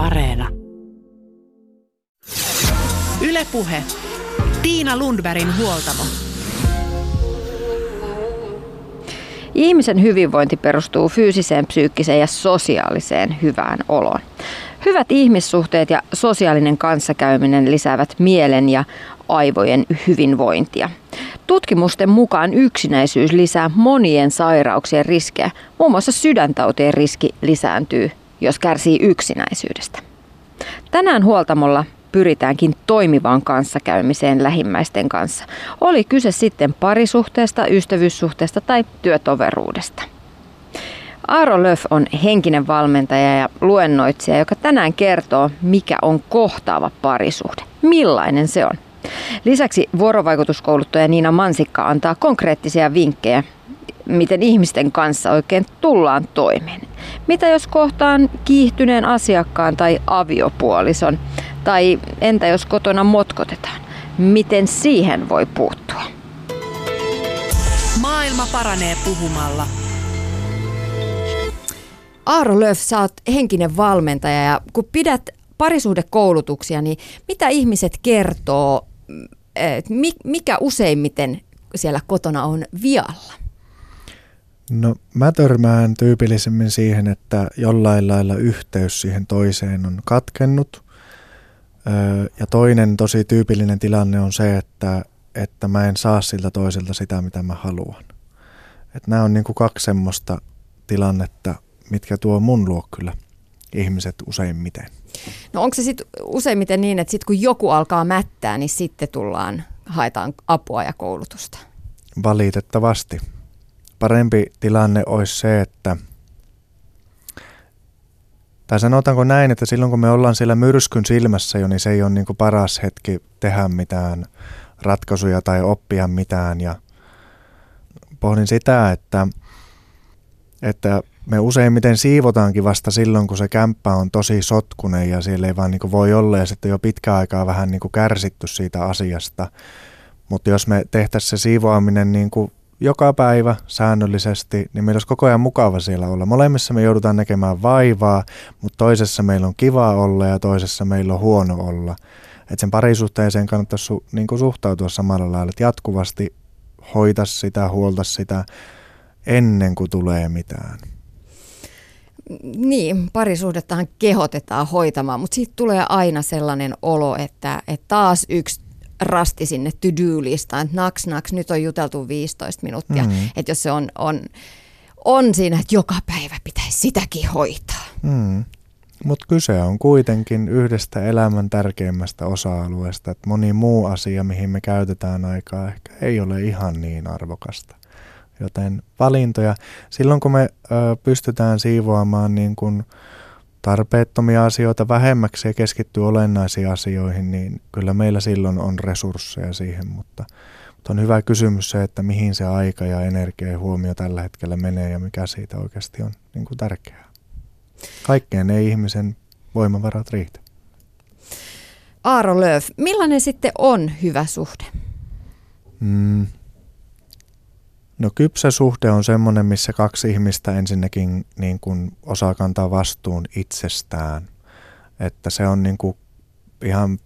Areena. Ylepuhe. Tiina Lundbergin huoltamo. Ihmisen hyvinvointi perustuu fyysiseen, psyykkiseen ja sosiaaliseen hyvään oloon. Hyvät ihmissuhteet ja sosiaalinen kanssakäyminen lisäävät mielen ja aivojen hyvinvointia. Tutkimusten mukaan yksinäisyys lisää monien sairauksien riskejä. Muun muassa sydäntautien riski lisääntyy, jos kärsii yksinäisyydestä. Tänään huoltamolla pyritäänkin toimivaan kanssakäymiseen lähimmäisten kanssa. Oli kyse sitten parisuhteesta, ystävyyssuhteesta tai työtoveruudesta. Aaro Löf on henkinen valmentaja ja luennoitsija, joka tänään kertoo, mikä on kohtaava parisuhde. Millainen se on? Lisäksi vuorovaikutuskouluttaja Niina Mansikka antaa konkreettisia vinkkejä, miten ihmisten kanssa oikein tullaan toimeen. Mitä jos kohtaan kiihtyneen asiakkaan tai aviopuolison? Tai entä jos kotona motkotetaan? Miten siihen voi puuttua? Maailma paranee puhumalla. Aaro Löf, sä oot henkinen valmentaja ja kun pidät parisuhdekoulutuksia, niin mitä ihmiset kertoo, että mikä useimmiten siellä kotona on vialla? No mä törmään tyypillisemmin siihen, että jollain lailla yhteys siihen toiseen on katkennut. Ja toinen tosi tyypillinen tilanne on se, että, että mä en saa siltä toiselta sitä, mitä mä haluan. Että nämä on niin kuin kaksi semmoista tilannetta, mitkä tuo mun luo kyllä ihmiset useimmiten. No onko se sitten useimmiten niin, että sitten kun joku alkaa mättää, niin sitten tullaan, haetaan apua ja koulutusta? Valitettavasti. Parempi tilanne olisi se, että tai sanotaanko näin, että silloin kun me ollaan siellä myrskyn silmässä jo, niin se ei ole niin paras hetki tehdä mitään ratkaisuja tai oppia mitään. Ja pohdin sitä, että, että me useimmiten siivotaankin vasta silloin, kun se kämppä on tosi sotkunen ja siellä ei vaan niin voi olla ja sitten jo pitkä aikaa vähän niin kärsitty siitä asiasta. Mutta jos me tehtäisiin se siivoaminen niin kuin joka päivä säännöllisesti, niin meillä olisi koko ajan mukava siellä olla. Molemmissa me joudutaan näkemään vaivaa, mutta toisessa meillä on kiva olla ja toisessa meillä on huono olla. Että sen parisuhteeseen kannattaisi su, niin suhtautua samalla lailla, että jatkuvasti hoita sitä, huolta sitä ennen kuin tulee mitään. Niin, parisuhdettahan kehotetaan hoitamaan, mutta siitä tulee aina sellainen olo, että, että taas yksi rasti sinne to-do-listaan, että naks, naks, nyt on juteltu 15 minuuttia. Mm. Että jos se on, on, on siinä, että joka päivä pitäisi sitäkin hoitaa. Mm. Mutta kyse on kuitenkin yhdestä elämän tärkeimmästä osa-alueesta, että moni muu asia, mihin me käytetään aikaa, ehkä ei ole ihan niin arvokasta. Joten valintoja, silloin kun me ö, pystytään siivoamaan niin kun tarpeettomia asioita vähemmäksi ja keskittyy olennaisiin asioihin, niin kyllä meillä silloin on resursseja siihen, mutta, mutta on hyvä kysymys se, että mihin se aika ja energia ja huomio tällä hetkellä menee ja mikä siitä oikeasti on niin kuin tärkeää. Kaikkeen ei ihmisen voimavarat riitä. Aaro Lööf, millainen sitten on hyvä suhde? Mm, No kypsä suhde on semmoinen, missä kaksi ihmistä ensinnäkin niin kuin osaa kantaa vastuun itsestään. Että se on niin kuin ihan,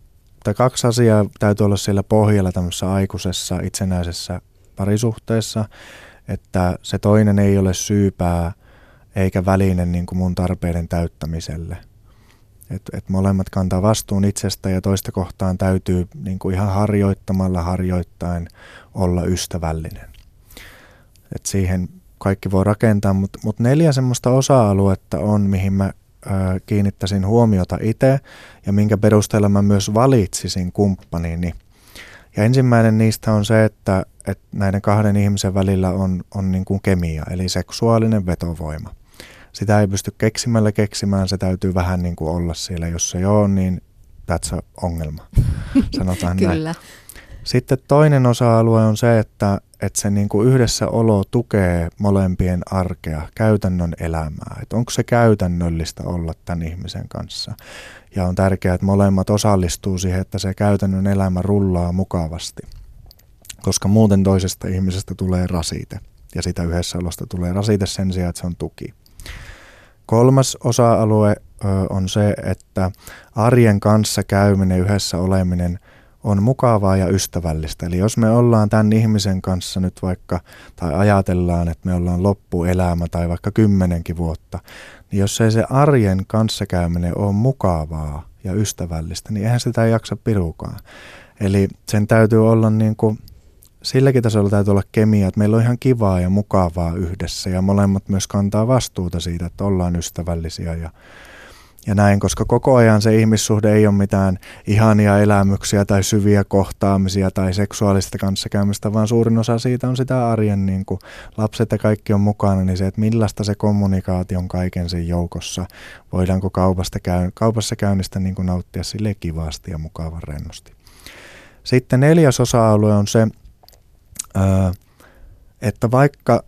tai kaksi asiaa täytyy olla siellä pohjalla tämmöisessä aikuisessa itsenäisessä parisuhteessa, että se toinen ei ole syypää eikä väline niin kuin mun tarpeiden täyttämiselle. Et, et molemmat kantaa vastuun itsestä ja toista kohtaan täytyy niin kuin ihan harjoittamalla harjoittain olla ystävällinen että siihen kaikki voi rakentaa, mutta mut neljä semmoista osa-aluetta on, mihin mä ää, kiinnittäisin huomiota itse ja minkä perusteella mä myös valitsisin kumppanini. Ja ensimmäinen niistä on se, että, että näiden kahden ihmisen välillä on, on niin kuin kemia, eli seksuaalinen vetovoima. Sitä ei pysty keksimällä keksimään, se täytyy vähän niin kuin olla siellä. Jos se ei ole, niin that's ongelma, sanotaan Kyllä. näin. Sitten toinen osa-alue on se, että, että se niin kuin yhdessä olo tukee molempien arkea, käytännön elämää. Että onko se käytännöllistä olla tämän ihmisen kanssa. Ja on tärkeää, että molemmat osallistuu siihen, että se käytännön elämä rullaa mukavasti. Koska muuten toisesta ihmisestä tulee rasite. Ja sitä yhdessä olosta tulee rasite sen sijaan, että se on tuki. Kolmas osa-alue on se, että arjen kanssa käyminen, yhdessä oleminen on mukavaa ja ystävällistä. Eli jos me ollaan tämän ihmisen kanssa nyt vaikka, tai ajatellaan, että me ollaan loppuelämä tai vaikka kymmenenkin vuotta, niin jos ei se arjen kanssakäyminen ole mukavaa ja ystävällistä, niin eihän sitä jaksa pirukaan. Eli sen täytyy olla niin kuin, silläkin tasolla täytyy olla kemia, että meillä on ihan kivaa ja mukavaa yhdessä ja molemmat myös kantaa vastuuta siitä, että ollaan ystävällisiä ja ja näin, koska koko ajan se ihmissuhde ei ole mitään ihania elämyksiä tai syviä kohtaamisia tai seksuaalista kanssakäymistä, vaan suurin osa siitä on sitä arjen, niin kuin lapset ja kaikki on mukana, niin se, että millaista se kommunikaatio on kaiken sen joukossa. Voidaanko kaupasta käy, kaupassa käynnistä niin kuin nauttia sille kivasti ja mukavan rennosti. Sitten neljäs osa-alue on se, että vaikka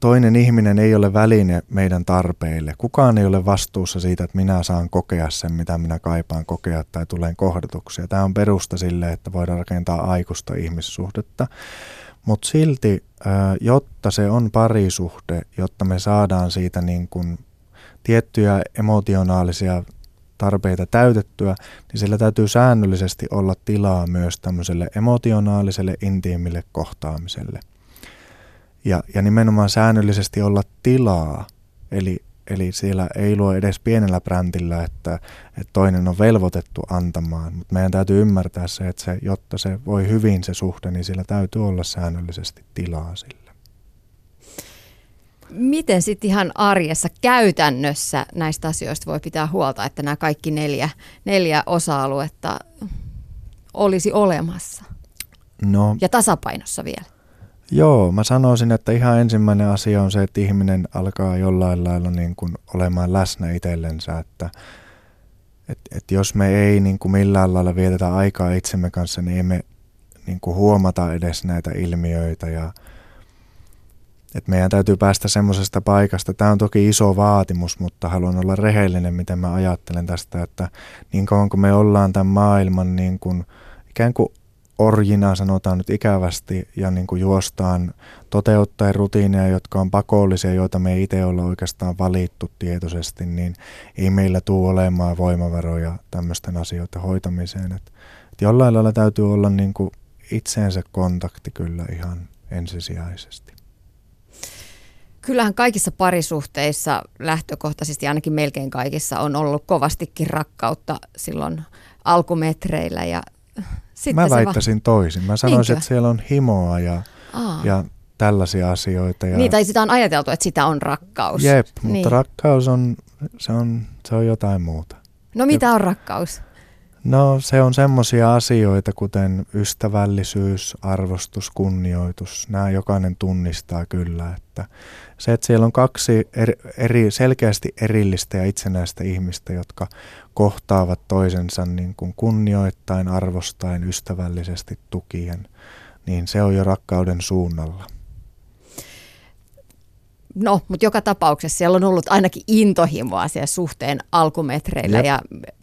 toinen ihminen ei ole väline meidän tarpeille. Kukaan ei ole vastuussa siitä, että minä saan kokea sen, mitä minä kaipaan kokea tai tulen kohdatuksi. Tämä on perusta sille, että voidaan rakentaa aikuista ihmissuhdetta. Mutta silti, jotta se on parisuhde, jotta me saadaan siitä niin kuin tiettyjä emotionaalisia tarpeita täytettyä, niin sillä täytyy säännöllisesti olla tilaa myös tämmöiselle emotionaaliselle, intiimille kohtaamiselle ja, ja nimenomaan säännöllisesti olla tilaa. Eli, eli siellä ei luo edes pienellä brändillä, että, että toinen on velvoitettu antamaan, mutta meidän täytyy ymmärtää se, että se, jotta se voi hyvin se suhde, niin sillä täytyy olla säännöllisesti tilaa sille. Miten sitten ihan arjessa käytännössä näistä asioista voi pitää huolta, että nämä kaikki neljä, neljä osa-aluetta olisi olemassa? No, ja tasapainossa vielä. Joo, mä sanoisin, että ihan ensimmäinen asia on se, että ihminen alkaa jollain lailla niin kuin olemaan läsnä itsellensä, että et, et jos me ei niin kuin millään lailla vietetä aikaa itsemme kanssa, niin emme niin kuin huomata edes näitä ilmiöitä ja et meidän täytyy päästä semmoisesta paikasta. Tämä on toki iso vaatimus, mutta haluan olla rehellinen, miten mä ajattelen tästä, että niin kauan kuin me ollaan tämän maailman niin kuin, ikään kuin orjina, sanotaan nyt ikävästi, ja niin kuin juostaan toteuttaen rutiineja, jotka on pakollisia, joita me ei itse olla oikeastaan valittu tietoisesti, niin ei meillä tule olemaan voimavaroja tämmöisten asioiden hoitamiseen. Et, et jollain lailla täytyy olla niin kuin itseensä kontakti kyllä ihan ensisijaisesti. Kyllähän kaikissa parisuhteissa lähtökohtaisesti, ainakin melkein kaikissa, on ollut kovastikin rakkautta silloin alkumetreillä ja sitten Mä väittäisin va- toisin. Mä sanoisin, Niinkö? että siellä on himoa ja, ja tällaisia asioita. Ja... Niin, tai sitä on ajateltu, että sitä on rakkaus. Jep, mutta niin. rakkaus on se, on, se on jotain muuta. No mitä on rakkaus? No se on semmoisia asioita, kuten ystävällisyys, arvostus, kunnioitus. Nämä jokainen tunnistaa kyllä, että se, että siellä on kaksi eri, eri, selkeästi erillistä ja itsenäistä ihmistä, jotka kohtaavat toisensa niin kuin kunnioittain, arvostain, ystävällisesti tukien, niin se on jo rakkauden suunnalla. No, mutta joka tapauksessa siellä on ollut ainakin intohimoa siellä suhteen alkumetreillä ja,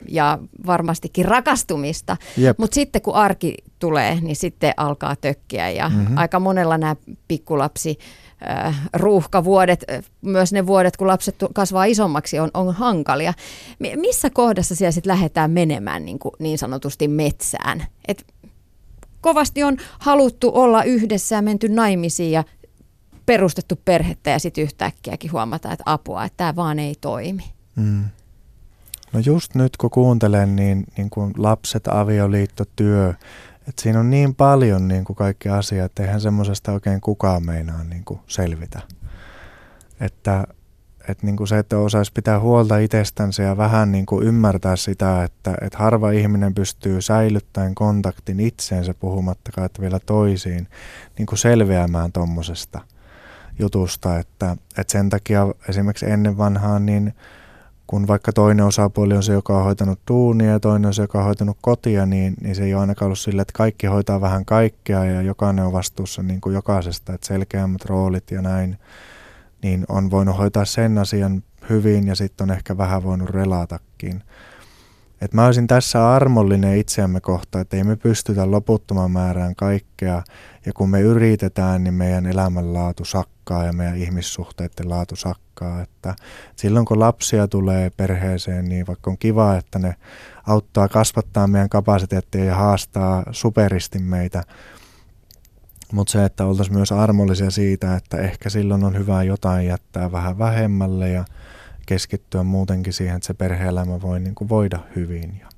ja varmastikin rakastumista. Mutta sitten kun arki tulee, niin sitten alkaa tökkiä ja mm-hmm. aika monella nämä pikkulapsi äh, ruuhkavuodet, äh, myös ne vuodet, kun lapset kasvaa isommaksi, on, on hankalia. Missä kohdassa siellä sitten lähdetään menemään niin, kuin niin sanotusti metsään? Et kovasti on haluttu olla yhdessä ja menty naimisiin ja perustettu perhettä ja sitten yhtäkkiäkin huomata, että apua, että tämä vaan ei toimi. Mm. No just nyt kun kuuntelen, niin, niin kuin lapset, avioliitto, työ, että siinä on niin paljon niin kuin kaikki asiat, että eihän semmoisesta oikein kukaan meinaa niin kuin selvitä. Että, että niin kuin se, että osaisi pitää huolta itsestänsä ja vähän niin kuin ymmärtää sitä, että, että harva ihminen pystyy säilyttäen kontaktin itseensä puhumattakaan, että vielä toisiin, niin kuin selviämään tuommoisesta – jutusta, että, että sen takia esimerkiksi ennen vanhaan niin kun vaikka toinen osapuoli on se, joka on hoitanut duunia ja toinen on se, joka on hoitanut kotia, niin, niin se ei ole ainakaan ollut sillä, että kaikki hoitaa vähän kaikkea ja jokainen on vastuussa niin kuin jokaisesta, että selkeämmät roolit ja näin, niin on voinut hoitaa sen asian hyvin ja sitten on ehkä vähän voinut relatakin. Että mä olisin tässä armollinen itseämme kohtaan, että ei me pystytä loputtoman määrään kaikkea. Ja kun me yritetään, niin meidän elämänlaatu sakkaa ja meidän ihmissuhteiden laatu sakkaa. Että silloin kun lapsia tulee perheeseen, niin vaikka on kiva, että ne auttaa kasvattaa meidän kapasiteettia ja haastaa superisti meitä, mutta se, että oltaisiin myös armollisia siitä, että ehkä silloin on hyvä jotain jättää vähän vähemmälle ja keskittyä muutenkin siihen, että se perhe-elämä voi niin kuin voida hyvin. Ja,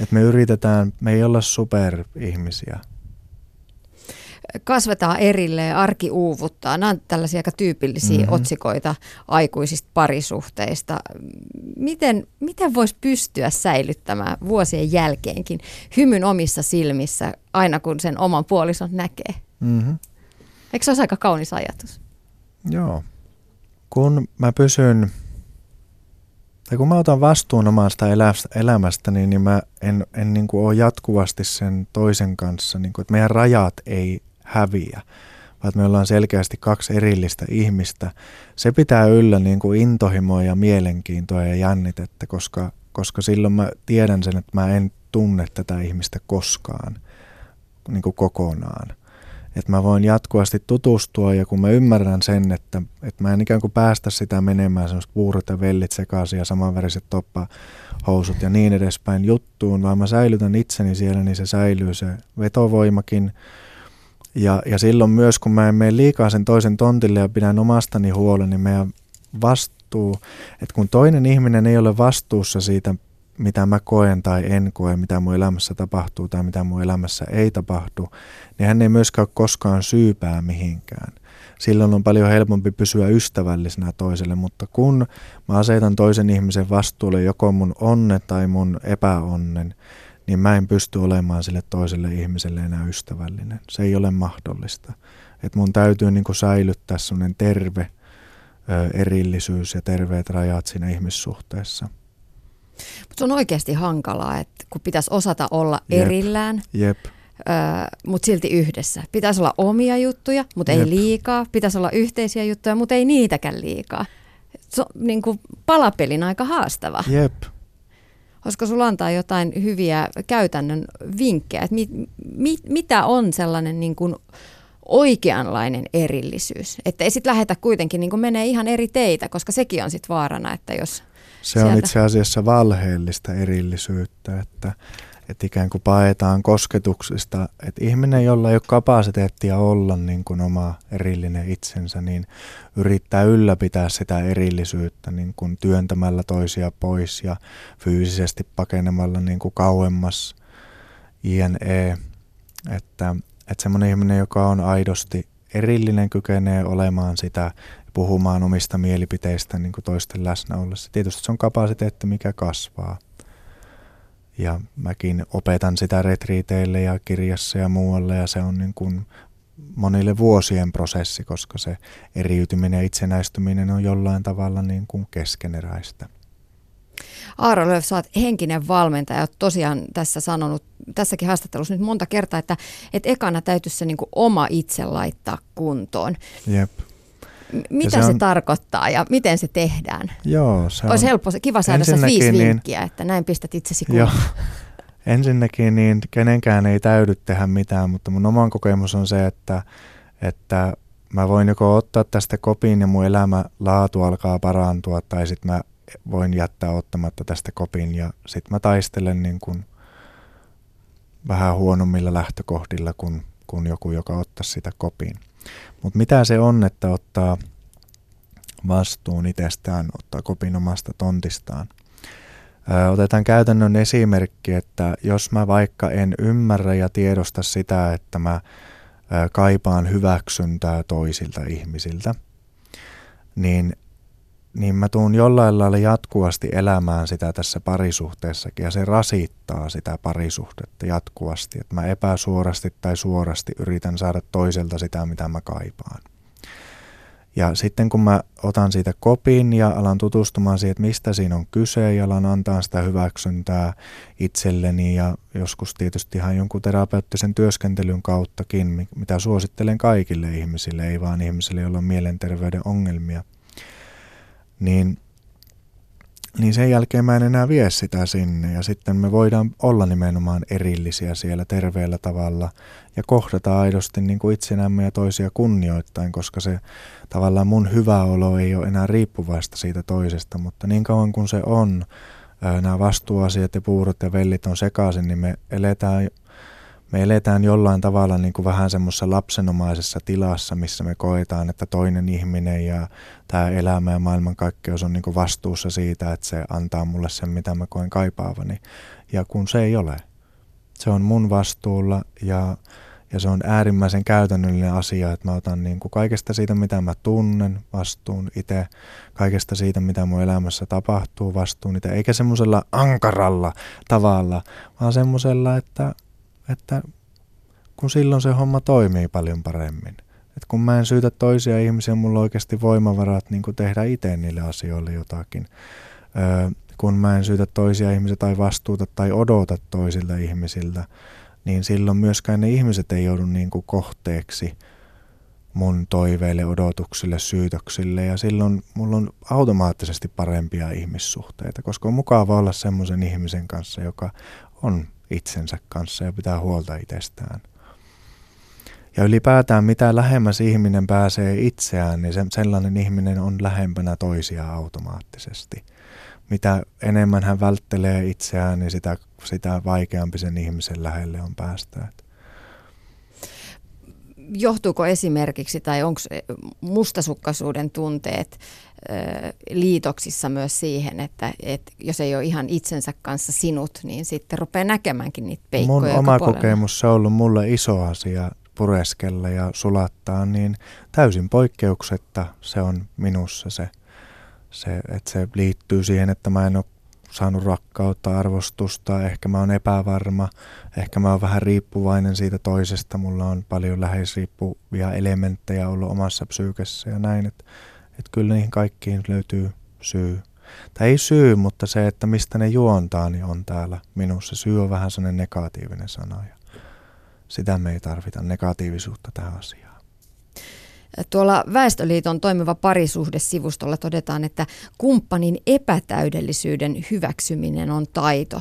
että me yritetään, me ei olla superihmisiä. Kasvetaan erilleen, arki uuvuttaa. Nämä on tällaisia aika tyypillisiä mm-hmm. otsikoita aikuisista parisuhteista. Miten, miten voisi pystyä säilyttämään vuosien jälkeenkin hymyn omissa silmissä aina kun sen oman puolison näkee? Mm-hmm. Eikö se ole aika kaunis ajatus? Joo, kun mä pysyn, tai kun mä otan vastuun omasta elämästäni, niin mä en, en niin kuin ole jatkuvasti sen toisen kanssa, niin kuin, että meidän rajat ei häviä, vaan me ollaan selkeästi kaksi erillistä ihmistä. Se pitää yllä niin kuin intohimoa ja mielenkiintoa ja jännitettä, koska, koska silloin mä tiedän sen, että mä en tunne tätä ihmistä koskaan niin kuin kokonaan että mä voin jatkuvasti tutustua ja kun mä ymmärrän sen, että, että mä en ikään kuin päästä sitä menemään semmoista puurot ja vellit sekaisin ja samanväriset toppahousut ja niin edespäin juttuun, vaan mä säilytän itseni siellä, niin se säilyy se vetovoimakin. Ja, ja silloin myös, kun mä en mene liikaa sen toisen tontille ja pidän omastani huolen, niin meidän vastuu, että kun toinen ihminen ei ole vastuussa siitä mitä mä koen tai en koe, mitä mun elämässä tapahtuu tai mitä mun elämässä ei tapahdu, niin hän ei myöskään ole koskaan syypää mihinkään. Silloin on paljon helpompi pysyä ystävällisenä toiselle, mutta kun mä asetan toisen ihmisen vastuulle joko mun onne tai mun epäonnen, niin mä en pysty olemaan sille toiselle ihmiselle enää ystävällinen. Se ei ole mahdollista. Et mun täytyy niin säilyttää sellainen terve erillisyys ja terveet rajat siinä ihmissuhteessa. Mutta se on oikeasti hankalaa, että kun pitäisi osata olla Jep. erillään, Jep. Öö, mutta silti yhdessä. Pitäisi olla omia juttuja, mutta ei liikaa. Pitäisi olla yhteisiä juttuja, mutta ei niitäkään liikaa. Se on niin kuin palapelin aika haastava. Jep. Olisiko sulla antaa jotain hyviä käytännön vinkkejä, että mit, mit, mitä on sellainen niin kuin oikeanlainen erillisyys? Että ei sitten lähetä kuitenkin niin kuin menee ihan eri teitä, koska sekin on sitten vaarana, että jos se sieltä. on itse asiassa valheellista erillisyyttä, että, että ikään kuin paetaan kosketuksista, että ihminen, jolla ei ole kapasiteettia olla niin kuin oma erillinen itsensä, niin yrittää ylläpitää sitä erillisyyttä niin kuin työntämällä toisia pois ja fyysisesti pakenemalla niin kuin kauemmas INE, että, että semmoinen ihminen, joka on aidosti erillinen, kykenee olemaan sitä puhumaan omista mielipiteistä niin kuin toisten läsnä ollessa. Tietysti se on kapasiteetti, mikä kasvaa. Ja mäkin opetan sitä retriiteille ja kirjassa ja muualle ja se on niin kuin monille vuosien prosessi, koska se eriytyminen ja itsenäistyminen on jollain tavalla niin kuin keskeneräistä. Aaro Lööf, sä oot henkinen valmentaja, oot tosiaan tässä sanonut, tässäkin haastattelussa nyt monta kertaa, että, että ekana täytyisi se niin kuin oma itse laittaa kuntoon. Jep. Mitä se, se on, tarkoittaa ja miten se tehdään? Joo, se Olisi on, helppo, kiva saada se viisi niin, vinkkiä, että näin pistät itsesi kuntoon. Ensinnäkin niin kenenkään ei täydy tehdä mitään, mutta mun oman kokemus on se, että, että mä voin joko ottaa tästä kopin ja mun elämä laatu alkaa parantua, tai sitten mä voin jättää ottamatta tästä kopin ja sitten mä taistelen niin kuin vähän huonommilla lähtökohdilla kuin, kuin joku, joka ottaa sitä kopin. Mutta mitä se on, että ottaa vastuun itsestään, ottaa kopin omasta tontistaan? Otetaan käytännön esimerkki, että jos mä vaikka en ymmärrä ja tiedosta sitä, että mä kaipaan hyväksyntää toisilta ihmisiltä, niin niin mä tuun jollain lailla jatkuvasti elämään sitä tässä parisuhteessakin ja se rasittaa sitä parisuhdetta jatkuvasti, että mä epäsuorasti tai suorasti yritän saada toiselta sitä, mitä mä kaipaan. Ja sitten kun mä otan siitä kopin ja alan tutustumaan siihen, että mistä siinä on kyse ja alan antaa sitä hyväksyntää itselleni ja joskus tietysti ihan jonkun terapeuttisen työskentelyn kauttakin, mitä suosittelen kaikille ihmisille, ei vaan ihmisille, joilla on mielenterveyden ongelmia – niin, niin sen jälkeen mä en enää vie sitä sinne. Ja sitten me voidaan olla nimenomaan erillisiä siellä terveellä tavalla ja kohdata aidosti niin kuin itsenämme ja toisia kunnioittain, koska se tavallaan mun hyvä olo ei ole enää riippuvaista siitä toisesta, mutta niin kauan kuin se on, nämä vastuuasiat ja puurot ja vellit on sekaisin, niin me eletään me eletään jollain tavalla niin kuin vähän semmoisessa lapsenomaisessa tilassa, missä me koetaan, että toinen ihminen ja tämä elämä ja maailmankaikkeus on niin kuin vastuussa siitä, että se antaa mulle sen, mitä mä koen kaipaavani. Ja kun se ei ole. Se on mun vastuulla ja, ja se on äärimmäisen käytännöllinen asia, että mä otan niin kuin kaikesta siitä, mitä mä tunnen, vastuun itse, kaikesta siitä, mitä mun elämässä tapahtuu, vastuun itse, eikä semmoisella ankaralla tavalla, vaan semmoisella, että että kun silloin se homma toimii paljon paremmin. Et kun mä en syytä toisia ihmisiä, mulla on oikeasti voimavarat niin tehdä itse niille asioille jotakin. Öö, kun mä en syytä toisia ihmisiä tai vastuuta tai odota toisilta ihmisiltä, niin silloin myöskään ne ihmiset ei joudu niin kuin kohteeksi mun toiveille, odotuksille, syytöksille ja silloin mulla on automaattisesti parempia ihmissuhteita, koska on mukava olla semmoisen ihmisen kanssa, joka on itsensä kanssa ja pitää huolta itsestään. Ja ylipäätään mitä lähemmäs ihminen pääsee itseään, niin se, sellainen ihminen on lähempänä toisia automaattisesti. Mitä enemmän hän välttelee itseään, niin sitä, sitä vaikeampi sen ihmisen lähelle on päästä johtuuko esimerkiksi tai onko mustasukkaisuuden tunteet liitoksissa myös siihen, että, että jos ei ole ihan itsensä kanssa sinut, niin sitten rupeaa näkemäänkin niitä peikkoja. Mun oma puolella. kokemus on ollut mulle iso asia pureskella ja sulattaa, niin täysin poikkeuksetta se on minussa se, se että se liittyy siihen, että mä en ole saanut rakkautta, arvostusta, ehkä mä oon epävarma, ehkä mä oon vähän riippuvainen siitä toisesta, mulla on paljon läheisriippuvia elementtejä ollut omassa psyykessä ja näin, että et kyllä niihin kaikkiin löytyy syy. Tai ei syy, mutta se, että mistä ne juontaa, niin on täällä minussa. Syy on vähän sellainen negatiivinen sana ja sitä me ei tarvita negatiivisuutta tähän asiaan. Tuolla Väestöliiton toimiva parisuhdesivustolla todetaan, että kumppanin epätäydellisyyden hyväksyminen on taito.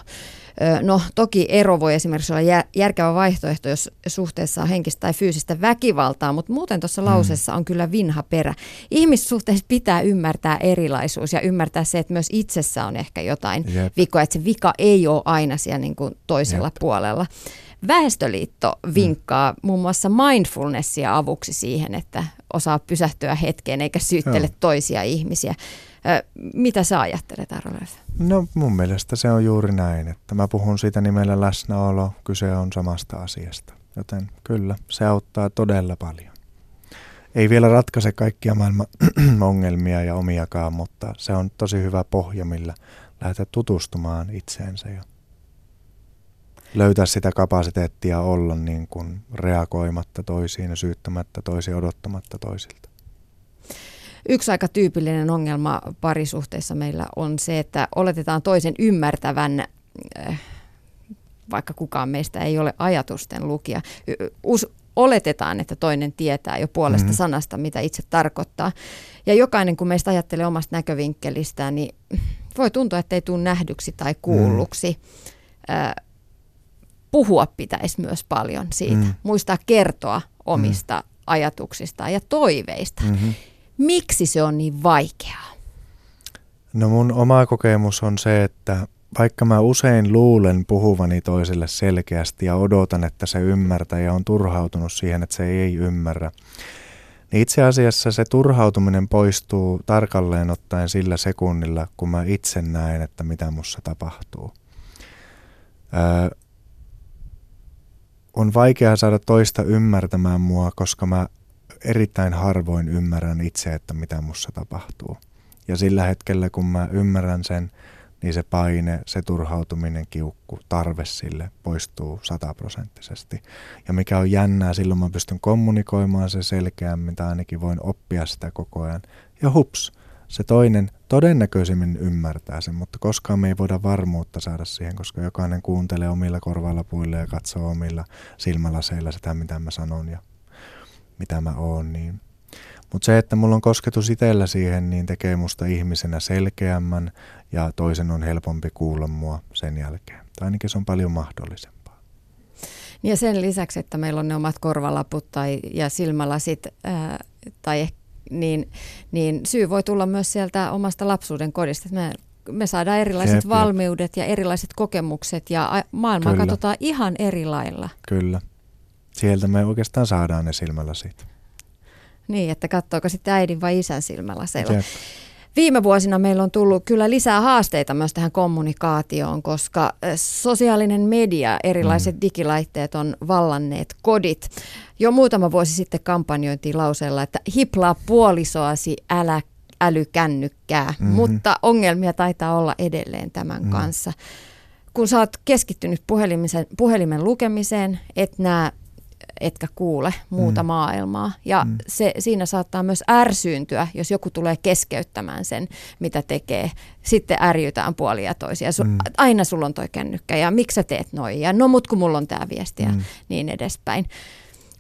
No toki ero voi esimerkiksi olla järkevä vaihtoehto, jos suhteessa on henkistä tai fyysistä väkivaltaa, mutta muuten tuossa mm. lauseessa on kyllä vinha perä. Ihmissuhteessa pitää ymmärtää erilaisuus ja ymmärtää se, että myös itsessä on ehkä jotain Jep. vikoa, että se vika ei ole aina siellä niin kuin toisella Jep. puolella. Väestöliitto vinkkaa mm. muun muassa mindfulnessia avuksi siihen, että osaa pysähtyä hetkeen eikä syyttele Joo. toisia ihmisiä. Mitä sä ajattelet, Arvo No mun mielestä se on juuri näin, että mä puhun siitä nimellä läsnäolo, kyse on samasta asiasta. Joten kyllä, se auttaa todella paljon. Ei vielä ratkaise kaikkia maailman ongelmia ja omiakaan, mutta se on tosi hyvä pohja, millä lähteä tutustumaan itseensä ja löytää sitä kapasiteettia olla niin kuin reagoimatta toisiin ja syyttämättä toisia odottamatta toisilta. Yksi aika tyypillinen ongelma parisuhteessa meillä on se, että oletetaan toisen ymmärtävän, äh, vaikka kukaan meistä ei ole ajatusten lukija. Us, oletetaan, että toinen tietää jo puolesta mm-hmm. sanasta, mitä itse tarkoittaa. Ja jokainen, kun meistä ajattelee omasta näkövinkkelistään, niin voi tuntua, että ei tule nähdyksi tai kuulluksi. Mm puhua pitäisi myös paljon siitä. Mm. Muistaa kertoa omista mm. ajatuksistaan ja toiveista. Mm-hmm. Miksi se on niin vaikeaa? No mun oma kokemus on se, että vaikka mä usein luulen puhuvani toiselle selkeästi ja odotan, että se ymmärtää ja on turhautunut siihen, että se ei ymmärrä, niin itse asiassa se turhautuminen poistuu tarkalleen ottaen sillä sekunnilla, kun mä itse näen, että mitä mussa tapahtuu. Öö, on vaikea saada toista ymmärtämään mua, koska mä erittäin harvoin ymmärrän itse, että mitä mussa tapahtuu. Ja sillä hetkellä, kun mä ymmärrän sen, niin se paine, se turhautuminen, kiukku, tarve sille poistuu sataprosenttisesti. Ja mikä on jännää, silloin mä pystyn kommunikoimaan se selkeämmin tai ainakin voin oppia sitä koko ajan. Ja hups, se toinen todennäköisemmin ymmärtää sen, mutta koskaan me ei voida varmuutta saada siihen, koska jokainen kuuntelee omilla korvalla puille ja katsoo omilla silmälaseilla sitä, mitä mä sanon ja mitä mä oon. Niin. Mutta se, että mulla on kosketus itsellä siihen, niin tekee musta ihmisenä selkeämmän ja toisen on helpompi kuulla mua sen jälkeen. Tai ainakin se on paljon mahdollisempaa. Ja sen lisäksi, että meillä on ne omat korvalaput tai, ja silmälasit, ää, tai, niin, niin syy voi tulla myös sieltä omasta lapsuuden kodista. Me, me saadaan erilaiset jep, valmiudet jep. ja erilaiset kokemukset ja maailmaa Kyllä. katsotaan ihan eri lailla. Kyllä. Sieltä me oikeastaan saadaan ne silmälasit. Niin, että katsoako sitten äidin vai isän silmälaseilla. Jep. Viime vuosina meillä on tullut kyllä lisää haasteita myös tähän kommunikaatioon, koska sosiaalinen media, erilaiset mm. digilaitteet on vallanneet kodit. Jo muutama vuosi sitten kampanjointiin lauseella, että hiplaa puolisoasi, älä älykännykkää, mm-hmm. mutta ongelmia taitaa olla edelleen tämän mm. kanssa. Kun sä oot keskittynyt puhelimen, puhelimen lukemiseen, et näe etkä kuule muuta mm. maailmaa. Ja mm. se, siinä saattaa myös ärsyyntyä, jos joku tulee keskeyttämään sen, mitä tekee. Sitten ärjytään puolia toisia. Su, mm. Aina sulla on toi kännykkä ja miksi sä teet noin ja no mut kun mulla on tämä viesti ja mm. niin edespäin.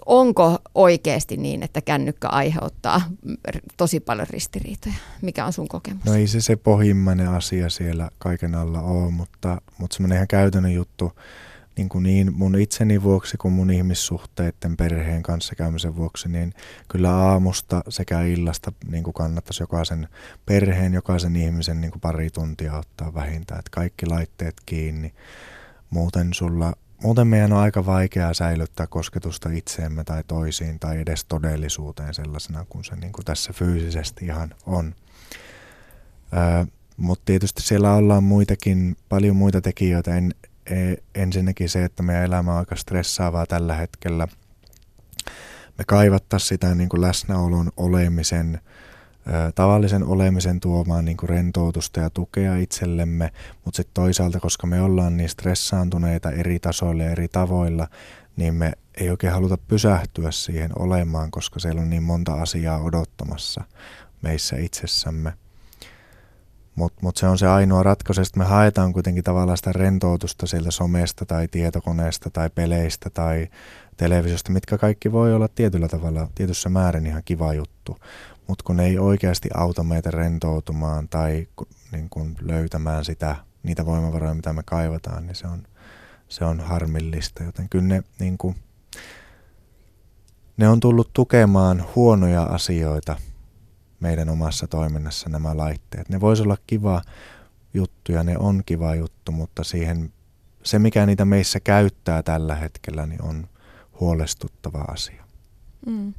Onko oikeasti niin, että kännykkä aiheuttaa tosi paljon ristiriitoja? Mikä on sun kokemus? No ei se se pohjimmainen asia siellä kaiken alla ole, mutta, mutta semmoinen ihan käytännön juttu niin, kuin niin mun itseni vuoksi kuin mun ihmissuhteiden perheen kanssa käymisen vuoksi, niin kyllä aamusta sekä illasta niin kuin kannattaisi jokaisen perheen, jokaisen ihmisen niin kuin pari tuntia ottaa vähintään, että kaikki laitteet kiinni. Muuten sulla Muuten meidän on aika vaikeaa säilyttää kosketusta itseemme tai toisiin tai edes todellisuuteen sellaisena kuin se niin kuin tässä fyysisesti ihan on. Öö, Mutta tietysti siellä ollaan muitakin, paljon muita tekijöitä. En, ensinnäkin se, että meidän elämä on aika stressaavaa tällä hetkellä. Me kaivattaisiin sitä niin kuin läsnäolon olemisen, tavallisen olemisen tuomaan niin kuin rentoutusta ja tukea itsellemme, mutta sitten toisaalta, koska me ollaan niin stressaantuneita eri tasoilla ja eri tavoilla, niin me ei oikein haluta pysähtyä siihen olemaan, koska siellä on niin monta asiaa odottamassa meissä itsessämme. Mutta mut se on se ainoa ratkaisu, että me haetaan kuitenkin tavallaan sitä rentoutusta sieltä somesta tai tietokoneesta tai peleistä tai televisiosta, mitkä kaikki voi olla tietyllä tavalla, tietyssä määrin ihan kiva juttu. Mutta kun ne ei oikeasti auta meitä rentoutumaan tai niin kun löytämään sitä, niitä voimavaroja, mitä me kaivataan, niin se on, se on harmillista. Joten kyllä ne, niin kun, ne on tullut tukemaan huonoja asioita – meidän omassa toiminnassa nämä laitteet. Ne voisi olla kiva juttu ja ne on kiva juttu, mutta siihen, se mikä niitä meissä käyttää tällä hetkellä, niin on huolestuttava asia. Mm.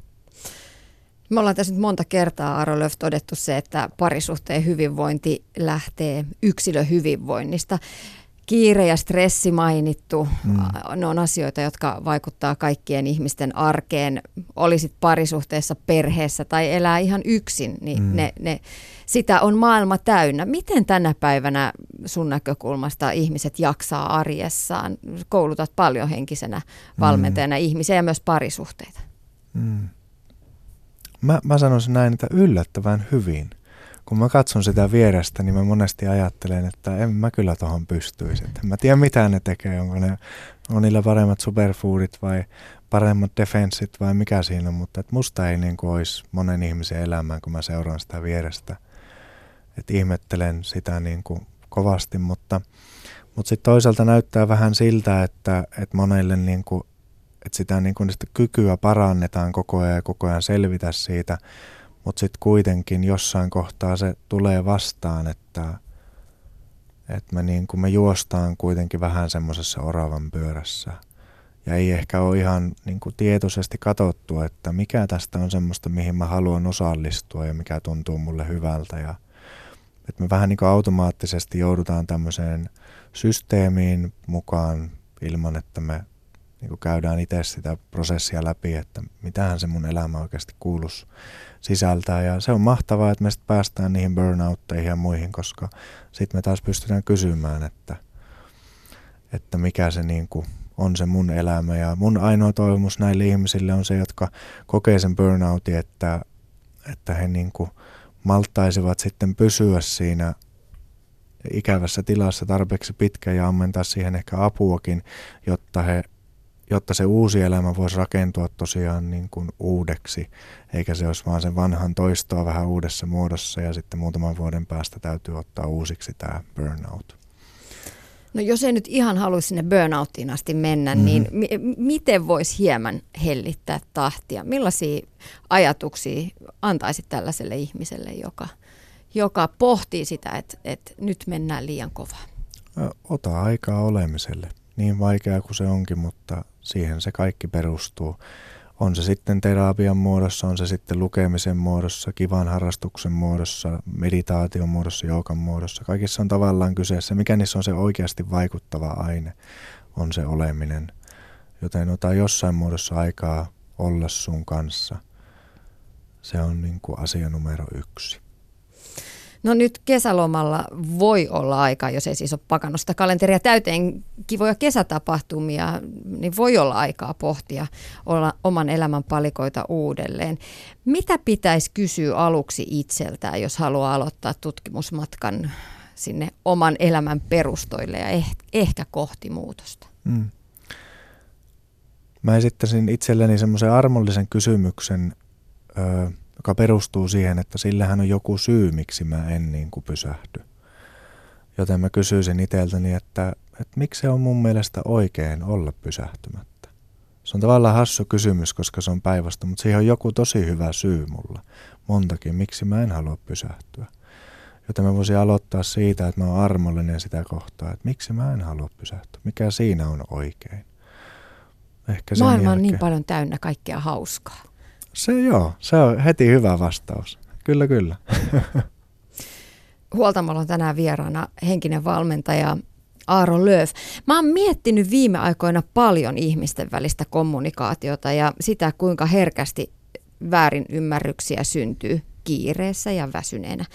Me ollaan tässä nyt monta kertaa, Aro Löf, todettu se, että parisuhteen hyvinvointi lähtee yksilöhyvinvoinnista kiire ja stressi mainittu, mm. ne on asioita, jotka vaikuttaa kaikkien ihmisten arkeen, olisit parisuhteessa, perheessä tai elää ihan yksin, niin mm. ne, ne, sitä on maailma täynnä. Miten tänä päivänä sun näkökulmasta ihmiset jaksaa arjessaan? Koulutat paljon henkisenä valmentajana mm. ihmisiä ja myös parisuhteita. Mm. Mä, mä sanoisin näin, että yllättävän hyvin – kun mä katson sitä vierestä, niin mä monesti ajattelen, että en mä kyllä tuohon pystyisi. En mä tiedä, mitä ne tekee. Onko ne, on niillä paremmat superfoodit vai paremmat defenssit vai mikä siinä on, mutta et musta ei niin kuin olisi monen ihmisen elämään, kun mä seuraan sitä vierestä. Et ihmettelen sitä niin kuin kovasti, mutta, mutta sitten toisaalta näyttää vähän siltä, että, että monelle niin kuin, että sitä, niin kuin sitä kykyä parannetaan koko ajan ja koko ajan selvitä siitä, mutta sitten kuitenkin jossain kohtaa se tulee vastaan, että, että me, niin kuin me juostaan kuitenkin vähän semmoisessa oravan pyörässä. Ja ei ehkä ole ihan niin kuin tietoisesti katsottu, että mikä tästä on semmoista, mihin mä haluan osallistua ja mikä tuntuu mulle hyvältä. Ja, että me vähän niin kuin automaattisesti joudutaan tämmöiseen systeemiin mukaan ilman, että me niin kuin käydään itse sitä prosessia läpi, että mitähän se mun elämä oikeasti kuuluisi sisältää. Ja se on mahtavaa, että me sitten päästään niihin burnoutteihin ja muihin, koska sitten me taas pystytään kysymään, että, että mikä se niin kuin on se mun elämä. Ja mun ainoa toivomus näille ihmisille on se, jotka kokee sen burnoutin, että, että he niin kuin malttaisivat sitten pysyä siinä ikävässä tilassa tarpeeksi pitkä ja ammentaa siihen ehkä apuakin, jotta he jotta se uusi elämä voisi rakentua tosiaan niin kuin uudeksi, eikä se olisi vaan sen vanhan toistoa vähän uudessa muodossa ja sitten muutaman vuoden päästä täytyy ottaa uusiksi tämä burnout. No jos ei nyt ihan haluaisi sinne burnouttiin asti mennä, mm-hmm. niin mi- miten voisi hieman hellittää tahtia? Millaisia ajatuksia antaisit tällaiselle ihmiselle, joka, joka pohtii sitä, että, että nyt mennään liian kovaa? Ota aikaa olemiselle. Niin vaikeaa kuin se onkin, mutta siihen se kaikki perustuu. On se sitten terapian muodossa, on se sitten lukemisen muodossa, kivan harrastuksen muodossa, meditaation muodossa, joukan muodossa. Kaikissa on tavallaan kyseessä, mikä niissä on se oikeasti vaikuttava aine, on se oleminen. Joten ota jossain muodossa aikaa olla sun kanssa. Se on niin kuin asia numero yksi. No nyt kesälomalla voi olla aika, jos ei siis ole pakannut sitä kalenteria täyteen kivoja kesätapahtumia, niin voi olla aikaa pohtia olla oman elämän palikoita uudelleen. Mitä pitäisi kysyä aluksi itseltään, jos haluaa aloittaa tutkimusmatkan sinne oman elämän perustoille ja eh- ehkä kohti muutosta? Hmm. Mä esittäisin itselleni semmoisen armollisen kysymyksen, öö, joka perustuu siihen, että sillähän on joku syy, miksi mä en niin kuin pysähdy. Joten mä kysyisin itseltäni, että, että miksi se on mun mielestä oikein olla pysähtymättä. Se on tavallaan hassu kysymys, koska se on päivästä, mutta siihen on joku tosi hyvä syy mulla. Montakin, miksi mä en halua pysähtyä. Joten mä voisin aloittaa siitä, että mä oon armollinen sitä kohtaa, että miksi mä en halua pysähtyä. Mikä siinä on oikein. Ehkä Maailma on niin paljon täynnä kaikkea hauskaa. Se joo, se on heti hyvä vastaus. Kyllä, kyllä. Huoltamolla on tänään vieraana henkinen valmentaja Aaro Lööf. Mä oon miettinyt viime aikoina paljon ihmisten välistä kommunikaatiota ja sitä, kuinka herkästi väärinymmärryksiä syntyy kiireessä ja väsyneenä.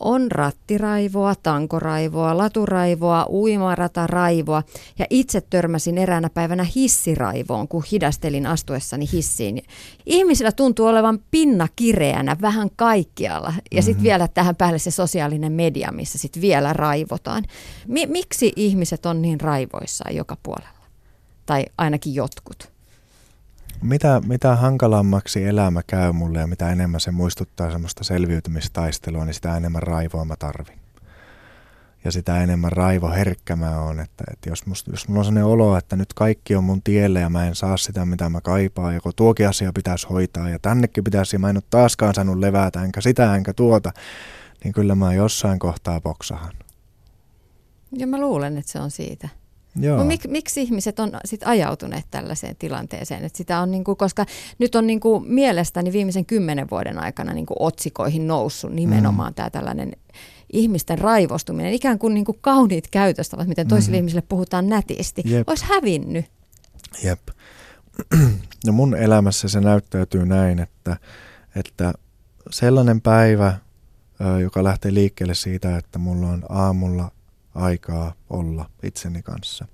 On rattiraivoa, tankoraivoa, laturaivoa, uimarataraivoa ja itse törmäsin eräänä päivänä hissiraivoon, kun hidastelin astuessani hissiin. Ihmisillä tuntuu olevan pinna kireänä vähän kaikkialla ja sitten mm-hmm. vielä tähän päälle se sosiaalinen media, missä sitten vielä raivotaan. Mi- miksi ihmiset on niin raivoissaan joka puolella? Tai ainakin jotkut mitä, mitä hankalammaksi elämä käy mulle ja mitä enemmän se muistuttaa semmoista selviytymistaistelua, niin sitä enemmän raivoa mä tarvin. Ja sitä enemmän raivo herkkä mä oon, että, että jos, musta, jos mulla on sellainen olo, että nyt kaikki on mun tielle ja mä en saa sitä, mitä mä kaipaan, joko tuokin asia pitäisi hoitaa ja tännekin pitäisi, ja mä en ole taaskaan saanut levätä, enkä sitä enkä tuota, niin kyllä mä jossain kohtaa boksahan. Ja mä luulen, että se on siitä. Joo. Mik, miksi ihmiset on sit ajautuneet tällaiseen tilanteeseen? Et sitä on niinku, koska nyt on niinku mielestäni viimeisen kymmenen vuoden aikana niinku otsikoihin noussut nimenomaan mm. tämä tällainen ihmisten raivostuminen, ikään kuin niinku kauniit käytöstavat, miten toisille mm. ihmisille puhutaan nätisti, Jep. olisi hävinnyt. Jep. No mun elämässä se näyttäytyy näin, että, että sellainen päivä, joka lähtee liikkeelle siitä, että mulla on aamulla aikaa olla itseni kanssa.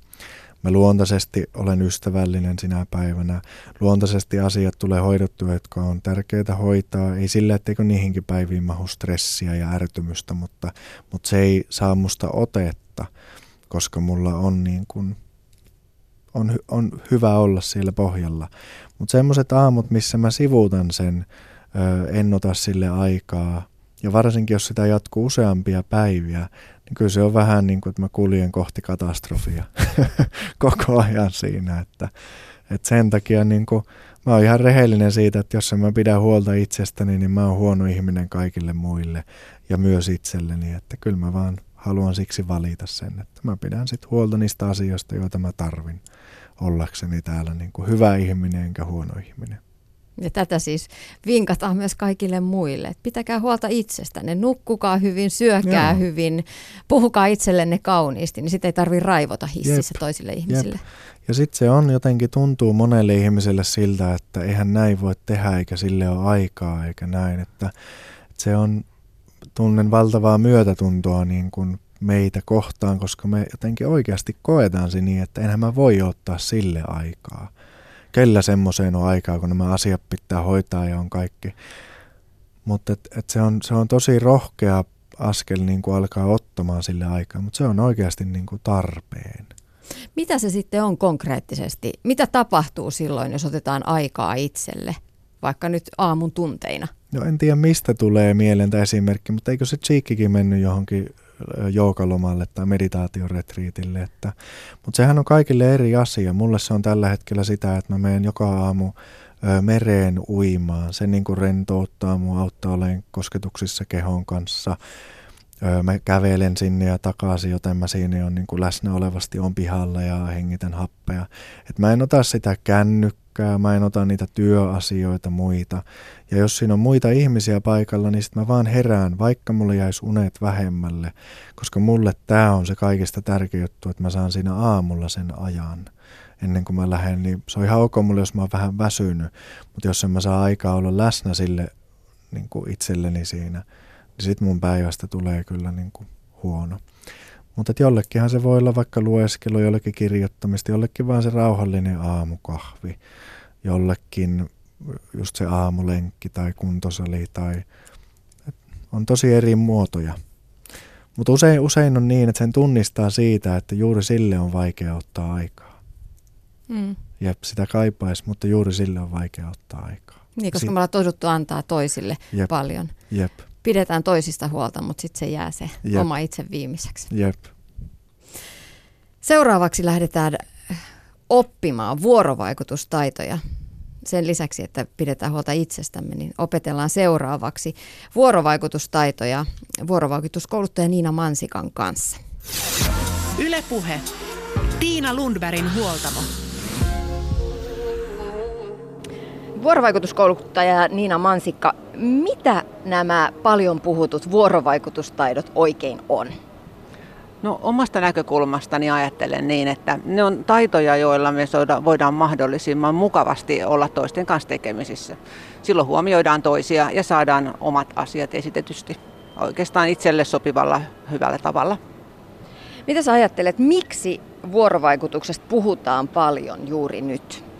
Mä luontaisesti olen ystävällinen sinä päivänä. Luontaisesti asiat tulee hoidettua, jotka on tärkeää hoitaa. Ei sillä, etteikö niihinkin päiviin mahu stressiä ja ärtymystä, mutta, mutta se ei saa musta otetta, koska mulla on niin kuin on, on hyvä olla siellä pohjalla. Mutta semmoiset aamut, missä mä sivuutan sen, ö, en ota sille aikaa, ja varsinkin jos sitä jatkuu useampia päiviä, niin kyllä se on vähän niin kuin, että mä kuljen kohti katastrofia koko ajan siinä, että, että sen takia niin kuin, mä oon ihan rehellinen siitä, että jos en mä pidä huolta itsestäni, niin mä oon huono ihminen kaikille muille ja myös itselleni, että kyllä mä vaan haluan siksi valita sen, että mä pidän sitten huolta niistä asioista, joita mä tarvin ollakseni täällä niin kuin hyvä ihminen enkä huono ihminen. Ja tätä siis vinkataan myös kaikille muille. pitäkää huolta itsestänne, nukkukaa hyvin, syökää Joo. hyvin, puhukaa itsellenne kauniisti, niin sitten ei tarvitse raivota hississä Jep. toisille ihmisille. Jep. Ja sitten se on jotenkin, tuntuu monelle ihmiselle siltä, että eihän näin voi tehdä eikä sille ole aikaa eikä näin. Että, että se on, tunnen valtavaa myötätuntoa niin kuin meitä kohtaan, koska me jotenkin oikeasti koetaan se niin, että enhän mä voi ottaa sille aikaa kellä semmoiseen on aikaa, kun nämä asiat pitää hoitaa ja on kaikki. Mutta et, et se, on, se on tosi rohkea askel niin kuin alkaa ottamaan sille aikaa, mutta se on oikeasti niin kuin tarpeen. Mitä se sitten on konkreettisesti? Mitä tapahtuu silloin, jos otetaan aikaa itselle, vaikka nyt aamun tunteina? No en tiedä mistä tulee mieleen tämä esimerkki, mutta eikö se Cheekkikin mennyt johonkin joukalomalle tai meditaatioretriitille. Että, mutta sehän on kaikille eri asia. Mulle se on tällä hetkellä sitä, että mä menen joka aamu mereen uimaan. Se niin kuin rentouttaa mua, auttaa olemaan kosketuksissa kehon kanssa. Mä kävelen sinne ja takaisin, joten mä siinä on niin kuin läsnä olevasti on pihalla ja hengitän happea. Et mä en ota sitä kännykkää, mä en ota niitä työasioita muita. Ja jos siinä on muita ihmisiä paikalla, niin sitten mä vaan herään, vaikka mulle jäisi unet vähemmälle. Koska mulle tämä on se kaikista tärkeä juttu, että mä saan siinä aamulla sen ajan ennen kuin mä lähden, niin se on ihan ok mulle, jos mä oon vähän väsynyt, mutta jos en mä saa aikaa olla läsnä sille niin kuin itselleni siinä, niin sit mun päivästä tulee kyllä niin kuin huono. Mutta jollekinhan se voi olla vaikka lueskelu, jollekin kirjoittamista, jollekin vaan se rauhallinen aamukahvi, jollekin just se aamulenkki tai kuntosali tai on tosi eri muotoja. Mutta usein, usein on niin, että sen tunnistaa siitä, että juuri sille on vaikea ottaa aikaa. Mm. Jep, sitä kaipaisi, mutta juuri sille on vaikea ottaa aikaa. Niin, koska si- me ollaan toduttu antaa toisille Jep. paljon. Jep. Pidetään toisista huolta, mutta sitten se jää se Jep. oma itse viimeiseksi. Jep. Seuraavaksi lähdetään oppimaan vuorovaikutustaitoja. Sen lisäksi, että pidetään huolta itsestämme, niin opetellaan seuraavaksi vuorovaikutustaitoja vuorovaikutuskouluttaja Niina Mansikan kanssa. Ylepuhe. Tiina Lundbergin huoltamo. Vuorovaikutuskouluttaja Niina Mansikka, mitä nämä paljon puhutut vuorovaikutustaidot oikein on? No omasta näkökulmastani ajattelen niin, että ne on taitoja, joilla me voidaan mahdollisimman mukavasti olla toisten kanssa tekemisissä. Silloin huomioidaan toisia ja saadaan omat asiat esitetysti oikeastaan itselle sopivalla hyvällä tavalla. Mitä sä ajattelet, miksi vuorovaikutuksesta puhutaan paljon juuri nyt?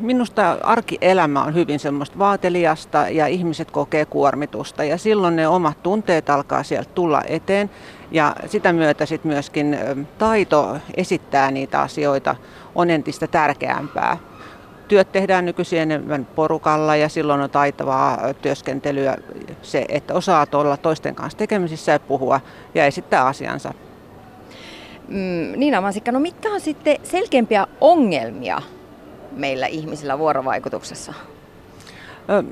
Minusta arkielämä on hyvin semmoista vaateliasta ja ihmiset kokee kuormitusta ja silloin ne omat tunteet alkaa sieltä tulla eteen ja sitä myötä sitten myöskin taito esittää niitä asioita on entistä tärkeämpää. Työt tehdään nykyisin enemmän porukalla ja silloin on taitavaa työskentelyä se, että osaa olla toisten kanssa tekemisissä ja puhua ja esittää asiansa. Mm, Niina Mansikka, no mitkä on sitten selkeämpiä ongelmia meillä ihmisillä vuorovaikutuksessa?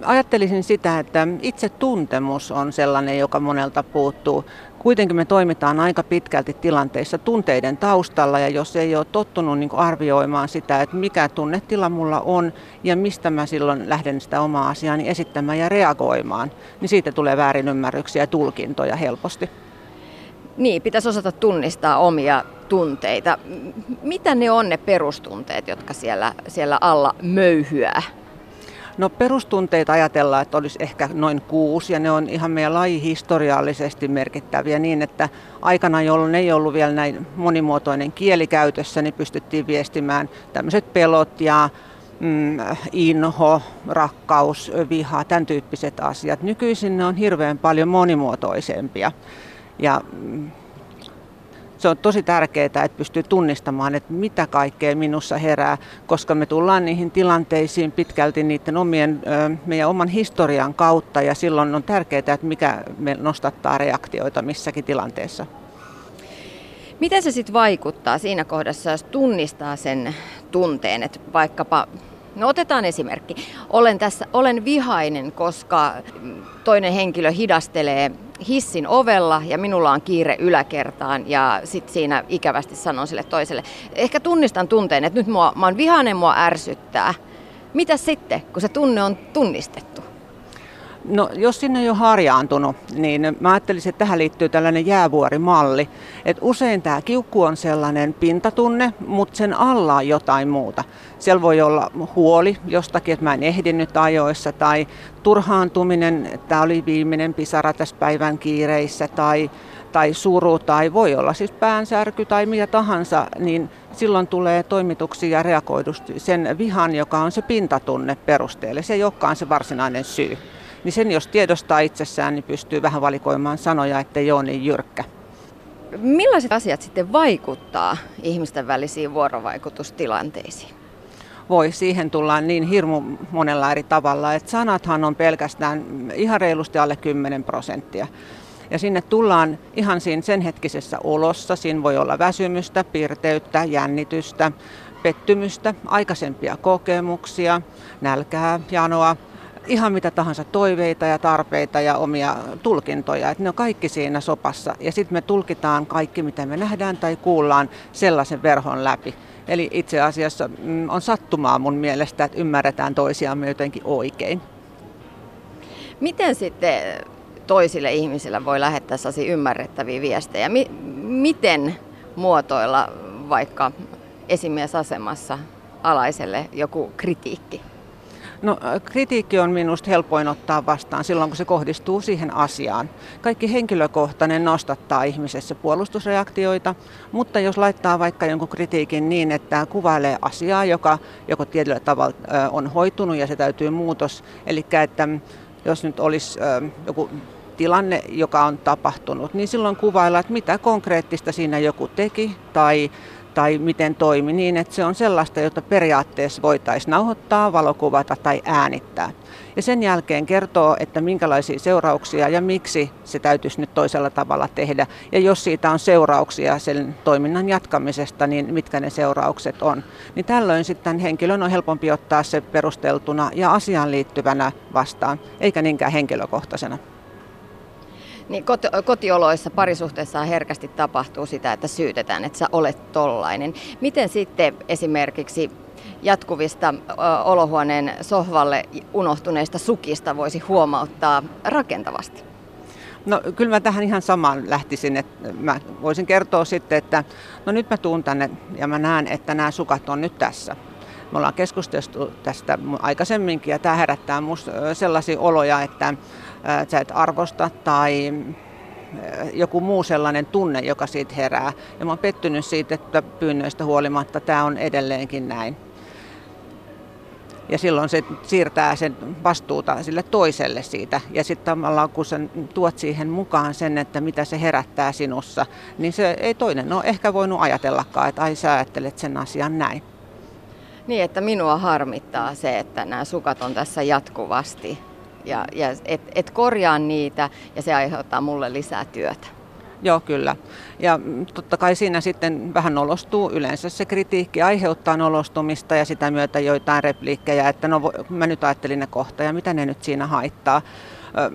Ajattelisin sitä, että itse tuntemus on sellainen, joka monelta puuttuu. Kuitenkin me toimitaan aika pitkälti tilanteissa tunteiden taustalla ja jos ei ole tottunut niin arvioimaan sitä, että mikä tunnetila mulla on ja mistä mä silloin lähden sitä omaa asiaani esittämään ja reagoimaan, niin siitä tulee väärinymmärryksiä ja tulkintoja helposti. Niin, pitäisi osata tunnistaa omia tunteita. Mitä ne on ne perustunteet, jotka siellä, siellä alla möyhyää? No perustunteita ajatellaan, että olisi ehkä noin kuusi ja ne on ihan meidän laji historiallisesti merkittäviä niin, että aikana, jolloin ei ollut vielä näin monimuotoinen kieli käytössä, niin pystyttiin viestimään tämmöiset pelot ja mm, inho, rakkaus, viha, tämän tyyppiset asiat. Nykyisin ne on hirveän paljon monimuotoisempia. Ja mm, se on tosi tärkeää, että pystyy tunnistamaan, että mitä kaikkea minussa herää, koska me tullaan niihin tilanteisiin pitkälti niiden omien, meidän oman historian kautta ja silloin on tärkeää, että mikä me nostattaa reaktioita missäkin tilanteessa. Miten se sitten vaikuttaa siinä kohdassa, jos tunnistaa sen tunteen, että vaikkapa No otetaan esimerkki. Olen tässä, olen vihainen, koska toinen henkilö hidastelee hissin ovella ja minulla on kiire yläkertaan ja sitten siinä ikävästi sanon sille toiselle. Ehkä tunnistan tunteen, että nyt mua, mä oon vihainen, mua ärsyttää. Mitä sitten, kun se tunne on tunnistettu? No jos sinne ei ole harjaantunut, niin mä ajattelisin, että tähän liittyy tällainen jäävuorimalli. Et usein tämä kiukku on sellainen pintatunne, mutta sen alla on jotain muuta. Siellä voi olla huoli jostakin, että mä en ehdinyt ajoissa, tai turhaantuminen, että oli viimeinen pisara tässä päivän kiireissä, tai, tai suru, tai voi olla siis päänsärky tai mitä tahansa, niin silloin tulee toimituksia ja reagoidusti sen vihan, joka on se pintatunne perusteelle. Se ei olekaan se varsinainen syy niin sen jos tiedostaa itsessään, niin pystyy vähän valikoimaan sanoja, ettei ole niin jyrkkä. millaiset asiat sitten vaikuttaa ihmisten välisiin vuorovaikutustilanteisiin? voi, siihen tullaan niin hirmu monella eri tavalla, että sanathan on pelkästään ihan reilusti alle 10 prosenttia. Ja sinne tullaan ihan siinä sen hetkisessä olossa. Siinä voi olla väsymystä, pirteyttä, jännitystä, pettymystä, aikaisempia kokemuksia, nälkää, janoa, ihan mitä tahansa toiveita ja tarpeita ja omia tulkintoja. Että ne on kaikki siinä sopassa. Ja sitten me tulkitaan kaikki, mitä me nähdään tai kuullaan sellaisen verhon läpi. Eli itse asiassa mm, on sattumaa mun mielestä, että ymmärretään toisiamme jotenkin oikein. Miten sitten toisille ihmisille voi lähettää sellaisia ymmärrettäviä viestejä? Mi- miten muotoilla vaikka esimiesasemassa alaiselle joku kritiikki? No, kritiikki on minusta helpoin ottaa vastaan silloin, kun se kohdistuu siihen asiaan. Kaikki henkilökohtainen nostattaa ihmisessä puolustusreaktioita, mutta jos laittaa vaikka jonkun kritiikin niin, että kuvailee asiaa, joka joko tietyllä tavalla on hoitunut ja se täytyy muutos, eli että jos nyt olisi joku tilanne, joka on tapahtunut, niin silloin kuvailla, että mitä konkreettista siinä joku teki tai tai miten toimi niin, että se on sellaista, jota periaatteessa voitaisiin nauhoittaa, valokuvata tai äänittää. Ja sen jälkeen kertoo, että minkälaisia seurauksia ja miksi se täytyisi nyt toisella tavalla tehdä. Ja jos siitä on seurauksia sen toiminnan jatkamisesta, niin mitkä ne seuraukset on. Niin tällöin sitten henkilön on helpompi ottaa se perusteltuna ja asiaan liittyvänä vastaan, eikä niinkään henkilökohtaisena. Niin koti, kotioloissa parisuhteessa herkästi tapahtuu sitä, että syytetään, että sä olet tollainen. Miten sitten esimerkiksi jatkuvista ö, olohuoneen sohvalle unohtuneista sukista voisi huomauttaa rakentavasti? No kyllä mä tähän ihan samaan lähtisin, että mä voisin kertoa sitten, että no nyt mä tuun tänne ja mä näen, että nämä sukat on nyt tässä. Me ollaan keskusteltu tästä aikaisemminkin ja tämä herättää musta sellaisia oloja, että sä et arvosta tai joku muu sellainen tunne, joka siitä herää. Ja mä oon pettynyt siitä, että pyynnöistä huolimatta tämä on edelleenkin näin. Ja silloin se siirtää sen vastuuta sille toiselle siitä. Ja sitten tavallaan kun sä tuot siihen mukaan sen, että mitä se herättää sinussa, niin se ei toinen ole ehkä voinut ajatellakaan, että ai sä ajattelet sen asian näin. Niin, että minua harmittaa se, että nämä sukat on tässä jatkuvasti ja, ja et, et korjaa niitä ja se aiheuttaa mulle lisää työtä. Joo, kyllä. Ja totta kai siinä sitten vähän nolostuu. Yleensä se kritiikki aiheuttaa nolostumista ja sitä myötä joitain repliikkejä, että no mä nyt ajattelin ne kohta ja mitä ne nyt siinä haittaa.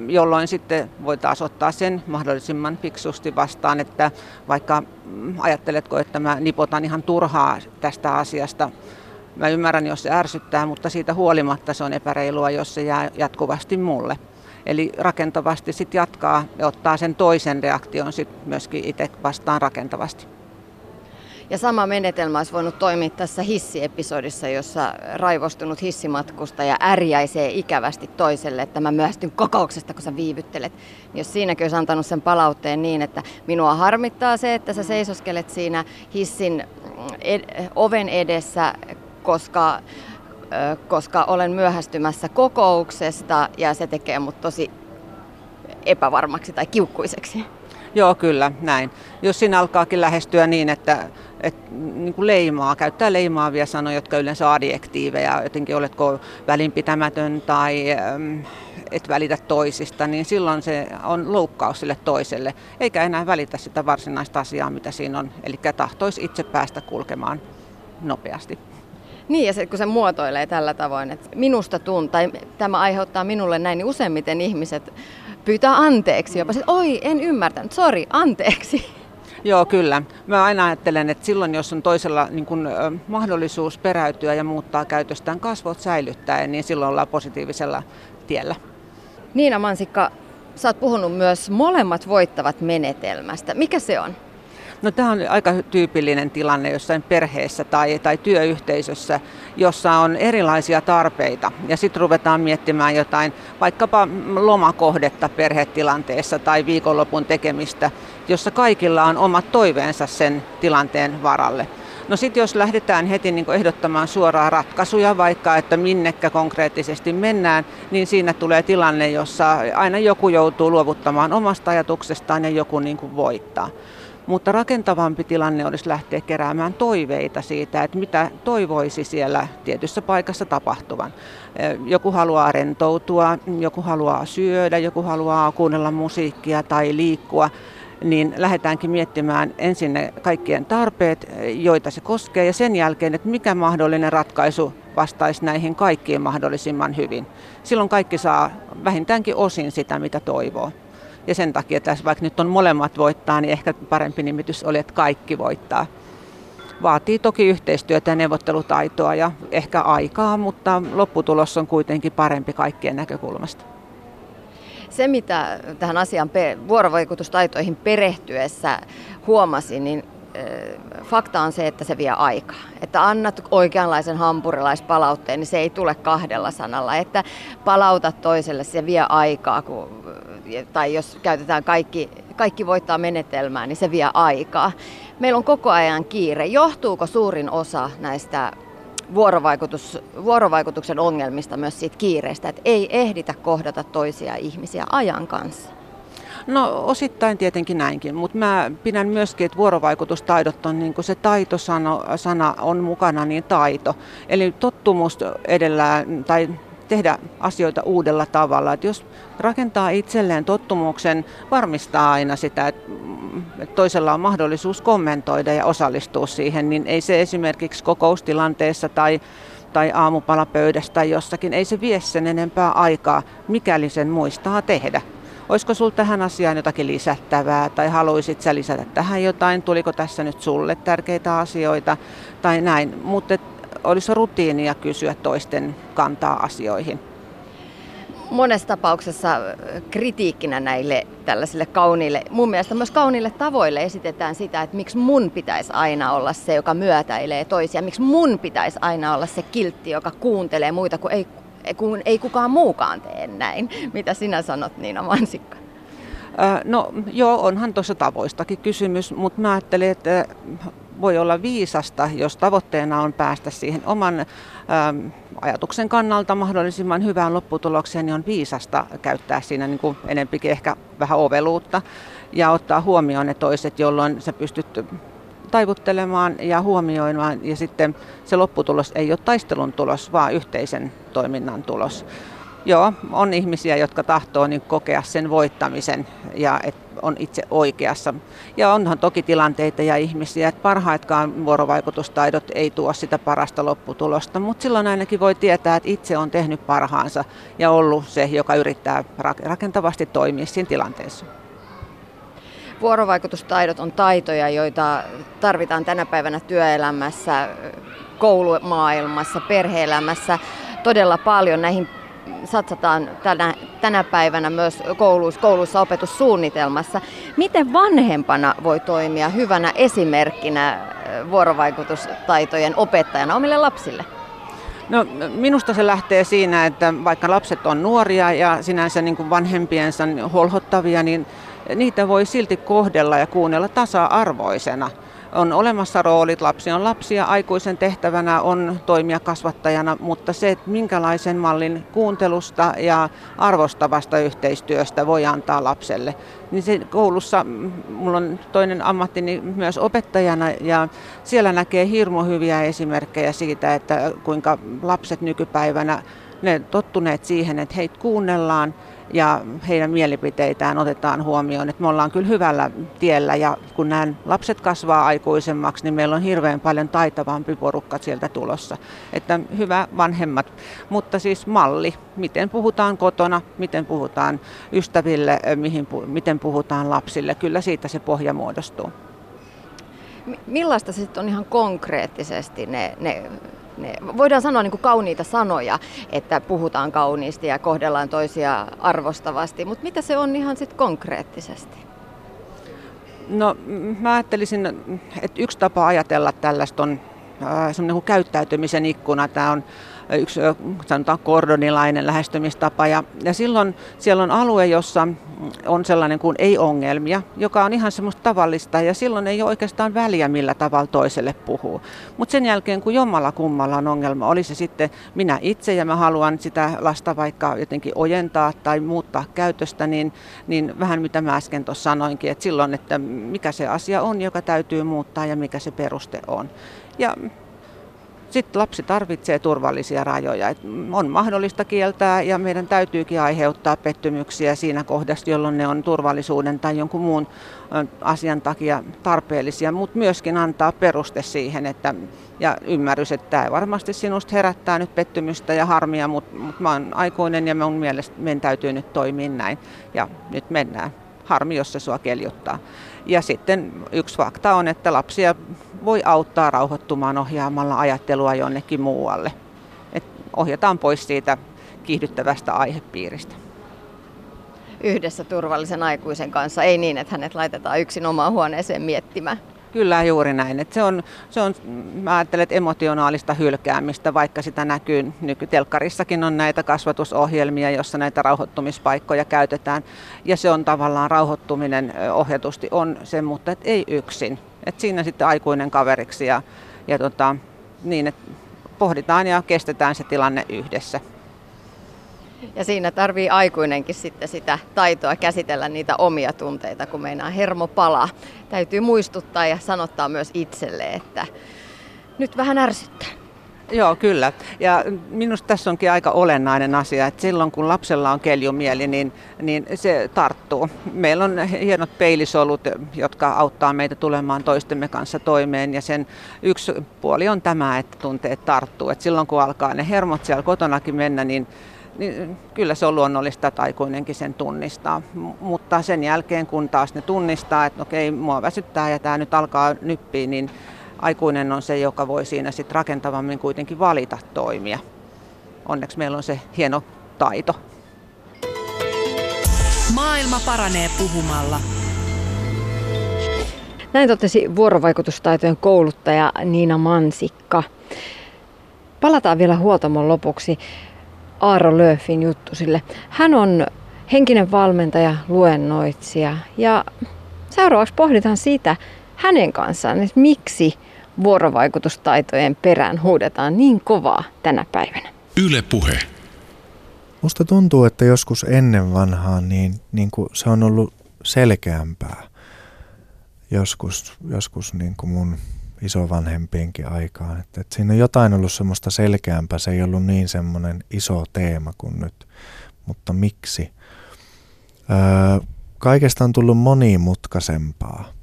Jolloin sitten voi taas ottaa sen mahdollisimman fiksusti vastaan, että vaikka mm, ajatteletko, että mä nipotan ihan turhaa tästä asiasta, Mä ymmärrän, jos se ärsyttää, mutta siitä huolimatta se on epäreilua, jos se jää jatkuvasti mulle. Eli rakentavasti sitten jatkaa ja ottaa sen toisen reaktion sitten myöskin itse vastaan rakentavasti. Ja sama menetelmä olisi voinut toimia tässä hissiepisodissa, jossa raivostunut hissimatkusta ja ärjäisee ikävästi toiselle, että mä myöhästyn kokouksesta, kun sä viivyttelet. Jos siinäkin olisi antanut sen palautteen niin, että minua harmittaa se, että sä seisoskelet siinä hissin ed- oven edessä koska, koska olen myöhästymässä kokouksesta ja se tekee mut tosi epävarmaksi tai kiukkuiseksi. Joo, kyllä, näin. Jos siinä alkaakin lähestyä niin, että, että niin kuin leimaa, käyttää leimaavia sanoja, jotka yleensä adjektiiveja, jotenkin oletko välinpitämätön tai et välitä toisista, niin silloin se on loukkaus sille toiselle, eikä enää välitä sitä varsinaista asiaa, mitä siinä on. Eli tahtoisi itse päästä kulkemaan nopeasti. Niin, ja se, kun se muotoilee tällä tavoin, että minusta tuntuu, tai tämä aiheuttaa minulle näin, niin useimmiten ihmiset pyytää anteeksi jopa, että oi, en ymmärtänyt, sori, anteeksi. Joo, kyllä. Mä aina ajattelen, että silloin jos on toisella niin kun, mahdollisuus peräytyä ja muuttaa käytöstään kasvot säilyttäen, niin silloin ollaan positiivisella tiellä. Niina Mansikka, sä oot puhunut myös molemmat voittavat menetelmästä. Mikä se on? No tämä on aika tyypillinen tilanne jossain perheessä tai, tai työyhteisössä, jossa on erilaisia tarpeita. Ja sitten ruvetaan miettimään jotain vaikkapa lomakohdetta perhetilanteessa tai viikonlopun tekemistä, jossa kaikilla on omat toiveensa sen tilanteen varalle. No sitten jos lähdetään heti niin ehdottamaan suoraa ratkaisuja, vaikka että minnekä konkreettisesti mennään, niin siinä tulee tilanne, jossa aina joku joutuu luovuttamaan omasta ajatuksestaan ja joku niin voittaa. Mutta rakentavampi tilanne olisi lähteä keräämään toiveita siitä, että mitä toivoisi siellä tietyssä paikassa tapahtuvan. Joku haluaa rentoutua, joku haluaa syödä, joku haluaa kuunnella musiikkia tai liikkua niin lähdetäänkin miettimään ensin ne kaikkien tarpeet, joita se koskee, ja sen jälkeen, että mikä mahdollinen ratkaisu vastaisi näihin kaikkiin mahdollisimman hyvin. Silloin kaikki saa vähintäänkin osin sitä, mitä toivoo. Ja sen takia, että vaikka nyt on molemmat voittaa, niin ehkä parempi nimitys oli, että kaikki voittaa. Vaatii toki yhteistyötä ja neuvottelutaitoa ja ehkä aikaa, mutta lopputulos on kuitenkin parempi kaikkien näkökulmasta. Se, mitä tähän asian vuorovaikutustaitoihin perehtyessä huomasin, niin fakta on se, että se vie aikaa. Että annat oikeanlaisen hampurilaispalautteen, niin se ei tule kahdella sanalla. Että palautat toiselle, se vie aikaa. Kun, tai jos käytetään kaikki, kaikki voittaa menetelmää, niin se vie aikaa. Meillä on koko ajan kiire. Johtuuko suurin osa näistä vuorovaikutus, vuorovaikutuksen ongelmista myös siitä kiireestä, että ei ehditä kohdata toisia ihmisiä ajan kanssa? No osittain tietenkin näinkin, mutta mä pidän myöskin, että vuorovaikutustaidot on niin kuin se taitosana sana on mukana, niin taito. Eli tottumus edellä tai tehdä asioita uudella tavalla. Että jos rakentaa itselleen tottumuksen, varmistaa aina sitä, että toisella on mahdollisuus kommentoida ja osallistua siihen, niin ei se esimerkiksi kokoustilanteessa tai tai aamupalapöydässä tai jossakin, ei se vie sen enempää aikaa, mikäli sen muistaa tehdä. Olisiko sinulla tähän asiaan jotakin lisättävää tai haluaisit sä lisätä tähän jotain? Tuliko tässä nyt sulle tärkeitä asioita tai näin? Mutta olisi rutiinia kysyä toisten kantaa asioihin. Monessa tapauksessa kritiikkinä näille tällaisille kauniille, mun mielestä myös kauniille tavoille esitetään sitä, että miksi mun pitäisi aina olla se, joka myötäilee toisia, miksi mun pitäisi aina olla se kiltti, joka kuuntelee muita, kun ei kun ei kukaan muukaan tee näin. Mitä sinä sanot Niina Mansikka? No joo, onhan tuossa tavoistakin kysymys, mutta mä ajattelin, että voi olla viisasta, jos tavoitteena on päästä siihen oman ähm, ajatuksen kannalta mahdollisimman hyvään lopputulokseen, niin on viisasta käyttää siinä niin kuin enempikin ehkä vähän oveluutta ja ottaa huomioon ne toiset, jolloin sä pystyt taivuttelemaan ja huomioimaan ja sitten se lopputulos ei ole taistelun tulos, vaan yhteisen toiminnan tulos. Joo, on ihmisiä, jotka tahtoo niin kokea sen voittamisen ja et on itse oikeassa. Ja onhan toki tilanteita ja ihmisiä, että parhaitkaan vuorovaikutustaidot ei tuo sitä parasta lopputulosta, mutta silloin ainakin voi tietää, että itse on tehnyt parhaansa ja ollut se, joka yrittää rakentavasti toimia siinä tilanteessa. Vuorovaikutustaidot on taitoja, joita tarvitaan tänä päivänä työelämässä, koulumaailmassa, perheelämässä todella paljon. Näihin satsataan tänä, tänä päivänä myös kouluissa, kouluissa opetussuunnitelmassa. Miten vanhempana voi toimia hyvänä esimerkkinä vuorovaikutustaitojen opettajana omille lapsille? No, minusta se lähtee siinä, että vaikka lapset on nuoria ja sinänsä niin kuin vanhempiensa holhottavia, niin niitä voi silti kohdella ja kuunnella tasa-arvoisena. On olemassa roolit, lapsi on lapsi ja aikuisen tehtävänä on toimia kasvattajana, mutta se, että minkälaisen mallin kuuntelusta ja arvostavasta yhteistyöstä voi antaa lapselle, niin se koulussa, mulla on toinen ammattini myös opettajana ja siellä näkee hirmo hyviä esimerkkejä siitä, että kuinka lapset nykypäivänä ne tottuneet siihen, että heitä kuunnellaan ja heidän mielipiteitään otetaan huomioon. Että me ollaan kyllä hyvällä tiellä ja kun nämä lapset kasvaa aikuisemmaksi, niin meillä on hirveän paljon taitavampi porukka sieltä tulossa. Että hyvä vanhemmat, mutta siis malli, miten puhutaan kotona, miten puhutaan ystäville, mihin, miten puhutaan lapsille, kyllä siitä se pohja muodostuu. Millaista sitten on ihan konkreettisesti ne, ne ne, voidaan sanoa niin kuin kauniita sanoja, että puhutaan kauniisti ja kohdellaan toisia arvostavasti, mutta mitä se on ihan sitten konkreettisesti? No mä ajattelisin, että yksi tapa ajatella tällaista on äh, semmoinen käyttäytymisen ikkuna. Tämä on yksi sanotaan kordonilainen lähestymistapa. Ja, ja silloin siellä on alue, jossa on sellainen kuin ei-ongelmia, joka on ihan semmoista tavallista ja silloin ei ole oikeastaan väliä, millä tavalla toiselle puhuu. Mutta sen jälkeen, kun jommalla kummalla on ongelma, oli se sitten minä itse ja mä haluan sitä lasta vaikka jotenkin ojentaa tai muuttaa käytöstä, niin, niin vähän mitä mä äsken tuossa sanoinkin, että silloin, että mikä se asia on, joka täytyy muuttaa ja mikä se peruste on. Ja sitten lapsi tarvitsee turvallisia rajoja. Et on mahdollista kieltää ja meidän täytyykin aiheuttaa pettymyksiä siinä kohdassa, jolloin ne on turvallisuuden tai jonkun muun asian takia tarpeellisia, mutta myöskin antaa peruste siihen että, ja ymmärrys, että tämä varmasti sinusta herättää nyt pettymystä ja harmia, mutta, mutta mä oon aikuinen ja mun mielestä meidän täytyy nyt toimia näin ja nyt mennään. Harmi, jos se sua keljuttaa. Ja sitten yksi fakta on, että lapsia voi auttaa rauhoittumaan ohjaamalla ajattelua jonnekin muualle. Et ohjataan pois siitä kiihdyttävästä aihepiiristä. Yhdessä turvallisen aikuisen kanssa, ei niin, että hänet laitetaan yksin omaan huoneeseen miettimään. Kyllä juuri näin. Et se on, se on, mä ajattelen, että emotionaalista hylkäämistä, vaikka sitä näkyy nykytelkkarissakin on näitä kasvatusohjelmia, jossa näitä rauhoittumispaikkoja käytetään. Ja se on tavallaan rauhoittuminen ohjatusti on se, mutta et ei yksin. Et siinä sitten aikuinen kaveriksi ja, ja tota, niin, että pohditaan ja kestetään se tilanne yhdessä. Ja siinä tarvii aikuinenkin sitten sitä taitoa käsitellä niitä omia tunteita, kun meinaa hermo palaa. Täytyy muistuttaa ja sanottaa myös itselle, että nyt vähän ärsyttää. Joo, kyllä. Ja minusta tässä onkin aika olennainen asia, että silloin kun lapsella on keljumieli, niin, niin se tarttuu. Meillä on hienot peilisolut, jotka auttaa meitä tulemaan toistemme kanssa toimeen. Ja sen yksi puoli on tämä, että tunteet tarttuu. Et silloin kun alkaa ne hermot siellä kotonakin mennä, niin niin kyllä se on luonnollista, että aikuinenkin sen tunnistaa. Mutta sen jälkeen, kun taas ne tunnistaa, että okei, mua väsyttää ja tämä nyt alkaa nyppiä, niin aikuinen on se, joka voi siinä sitten rakentavammin kuitenkin valita toimia. Onneksi meillä on se hieno taito. Maailma paranee puhumalla. Näin totesi vuorovaikutustaitojen kouluttaja Niina Mansikka. Palataan vielä huoltamon lopuksi Aaro Löfin juttu sille. Hän on henkinen valmentaja, luennoitsija ja seuraavaksi pohditaan sitä hänen kanssaan, että miksi vuorovaikutustaitojen perään huudetaan niin kovaa tänä päivänä. Yle puhe. Musta tuntuu, että joskus ennen vanhaan niin, niin kuin se on ollut selkeämpää. Joskus, joskus niin kuin mun isovanhempienkin aikaan. Että, että siinä on jotain ollut semmoista selkeämpää, se ei ollut niin semmoinen iso teema kuin nyt. Mutta miksi? Öö, kaikesta on tullut monimutkaisempaa.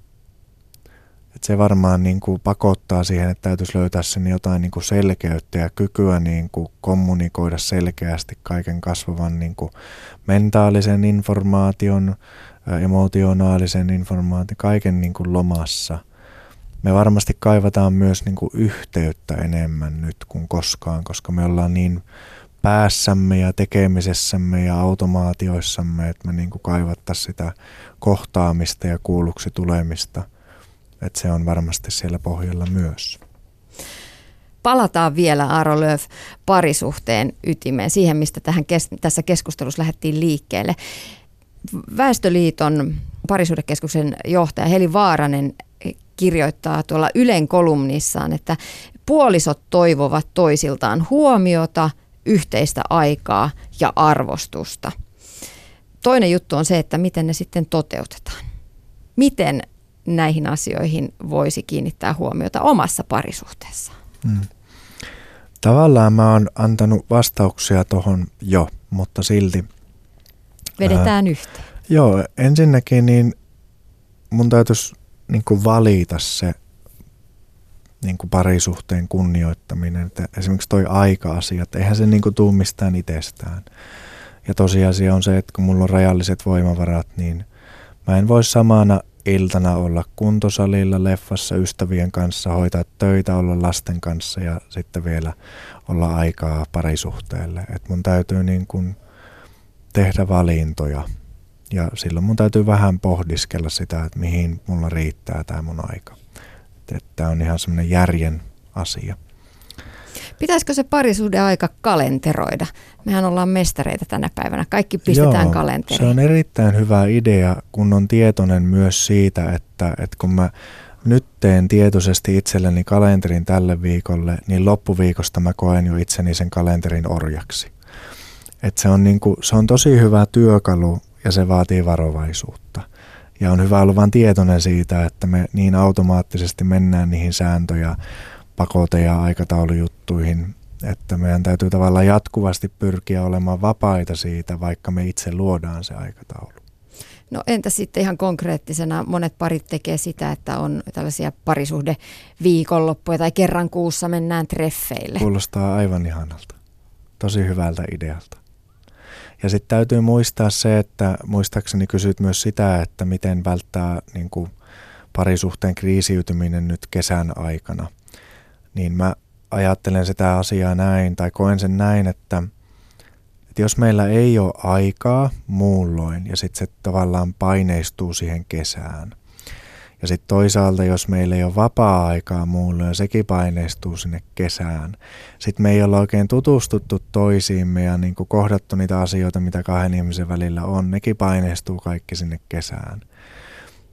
Et se varmaan niin kuin pakottaa siihen, että täytyisi löytää sinne jotain niin kuin selkeyttä ja kykyä niin kuin kommunikoida selkeästi kaiken kasvavan niin kuin mentaalisen informaation, emotionaalisen informaation, kaiken niin kuin lomassa – me varmasti kaivataan myös niin kuin yhteyttä enemmän nyt kuin koskaan, koska me ollaan niin päässämme ja tekemisessämme ja automaatioissamme, että me niin kaivattaisiin sitä kohtaamista ja kuulluksi tulemista. Että se on varmasti siellä pohjalla myös. Palataan vielä Aaro Lööf parisuhteen ytimeen, siihen mistä tähän kes- tässä keskustelussa lähdettiin liikkeelle. Väestöliiton parisuhdekeskuksen johtaja Heli Vaaranen kirjoittaa tuolla Ylen kolumnissaan, että puolisot toivovat toisiltaan huomiota, yhteistä aikaa ja arvostusta. Toinen juttu on se, että miten ne sitten toteutetaan. Miten näihin asioihin voisi kiinnittää huomiota omassa parisuhteessaan? Hmm. Tavallaan mä oon antanut vastauksia tuohon jo, mutta silti. Vedetään ää, yhteen. Joo, ensinnäkin niin mun täytyisi niin kuin valita se niin kuin parisuhteen kunnioittaminen. Että esimerkiksi toi aika-asia, että eihän se niin kuin tuu mistään itsestään. Ja tosiasia on se, että kun mulla on rajalliset voimavarat, niin mä en voi samana iltana olla kuntosalilla, leffassa ystävien kanssa, hoitaa töitä, olla lasten kanssa ja sitten vielä olla aikaa parisuhteelle. Et mun täytyy niin kuin tehdä valintoja ja silloin mun täytyy vähän pohdiskella sitä, että mihin mulla riittää tämä mun aika. Että tämä on ihan semmoinen järjen asia. Pitäisikö se parisuuden aika kalenteroida? Mehän ollaan mestareita tänä päivänä. Kaikki pistetään Joo, kalenteriin. Se on erittäin hyvä idea, kun on tietoinen myös siitä, että, että kun mä nyt teen tietoisesti itselleni kalenterin tälle viikolle, niin loppuviikosta mä koen jo itseni sen kalenterin orjaksi. Et se, on niinku, se on tosi hyvä työkalu ja se vaatii varovaisuutta. Ja on hyvä olla vain tietoinen siitä, että me niin automaattisesti mennään niihin sääntöjä, pakote- ja aikataulujuttuihin, että meidän täytyy tavallaan jatkuvasti pyrkiä olemaan vapaita siitä, vaikka me itse luodaan se aikataulu. No entä sitten ihan konkreettisena, monet parit tekee sitä, että on tällaisia parisuhde viikonloppuja tai kerran kuussa mennään treffeille. Kuulostaa aivan ihanalta. Tosi hyvältä idealta. Ja sitten täytyy muistaa se, että muistaakseni kysyt myös sitä, että miten välttää niin kuin parisuhteen kriisiytyminen nyt kesän aikana. Niin mä ajattelen sitä asiaa näin tai koen sen näin, että, että jos meillä ei ole aikaa muulloin ja sitten se tavallaan paineistuu siihen kesään – ja sitten toisaalta, jos meillä ei ole vapaa-aikaa muulle ja sekin paineistuu sinne kesään. Sitten me ei olla oikein tutustuttu toisiimme ja niin kuin kohdattu niitä asioita, mitä kahden ihmisen välillä on. Nekin paineistuu kaikki sinne kesään.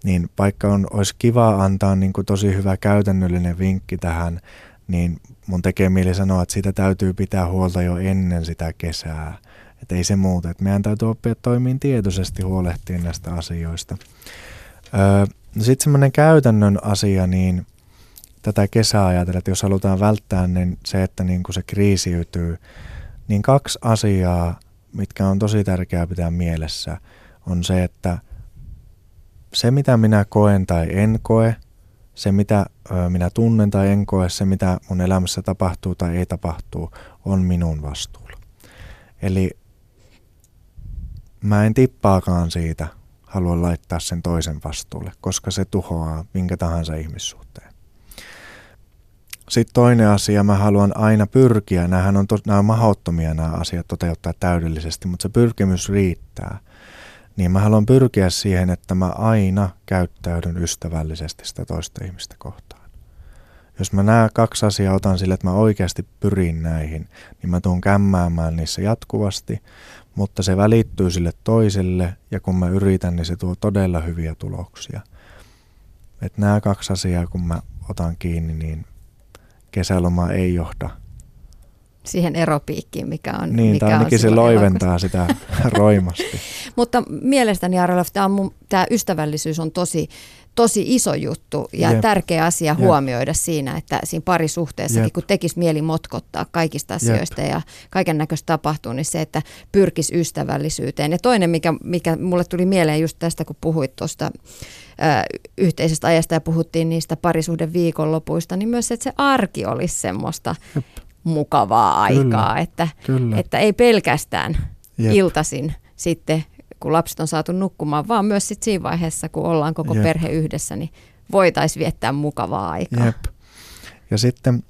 Niin vaikka on, olisi kiva antaa niin kuin tosi hyvä käytännöllinen vinkki tähän, niin mun tekee mieli sanoa, että sitä täytyy pitää huolta jo ennen sitä kesää. Että ei se muuta. Että meidän täytyy oppia toimiin tietoisesti huolehtia näistä asioista. Öö, No sitten semmoinen käytännön asia, niin tätä kesää ajatella, että jos halutaan välttää niin se, että niin kuin se kriisiytyy, niin kaksi asiaa, mitkä on tosi tärkeää pitää mielessä, on se, että se mitä minä koen tai en koe, se mitä ö, minä tunnen tai en koe, se mitä mun elämässä tapahtuu tai ei tapahtuu, on minun vastuulla. Eli mä en tippaakaan siitä, halua laittaa sen toisen vastuulle, koska se tuhoaa minkä tahansa ihmissuhteen. Sitten toinen asia, mä haluan aina pyrkiä, nämähän on, to, nämä on mahdottomia nämä asiat toteuttaa täydellisesti, mutta se pyrkimys riittää. Niin mä haluan pyrkiä siihen, että mä aina käyttäydyn ystävällisesti sitä toista ihmistä kohtaan. Jos mä nämä kaksi asiaa otan sille, että mä oikeasti pyrin näihin, niin mä tuun kämmäämään niissä jatkuvasti, mutta se välittyy sille toiselle ja kun mä yritän, niin se tuo todella hyviä tuloksia. Että nämä kaksi asiaa, kun mä otan kiinni, niin kesäloma ei johda siihen eropiikkiin, mikä on Niin, mikä tai ainakin on se loiventaa sitä roimasti. Mutta mielestäni Jarolov, tämä, tämä ystävällisyys on tosi, tosi iso juttu ja Jep. tärkeä asia Jep. huomioida siinä, että siinä parisuhteessakin, Jep. kun tekisi mieli motkottaa kaikista asioista Jep. ja kaiken näköistä tapahtuu, niin se, että pyrkisi ystävällisyyteen. Ja toinen, mikä, mikä mulle tuli mieleen just tästä, kun puhuit tuosta yhteisestä ajasta ja puhuttiin niistä parisuhden viikonlopuista, niin myös se, että se arki olisi semmoista Jep mukavaa aikaa, kyllä, että, kyllä. että ei pelkästään Jep. iltasin sitten, kun lapset on saatu nukkumaan, vaan myös sit siinä vaiheessa, kun ollaan koko Jep. perhe yhdessä, niin voitaisiin viettää mukavaa aikaa. Jep. Ja sitten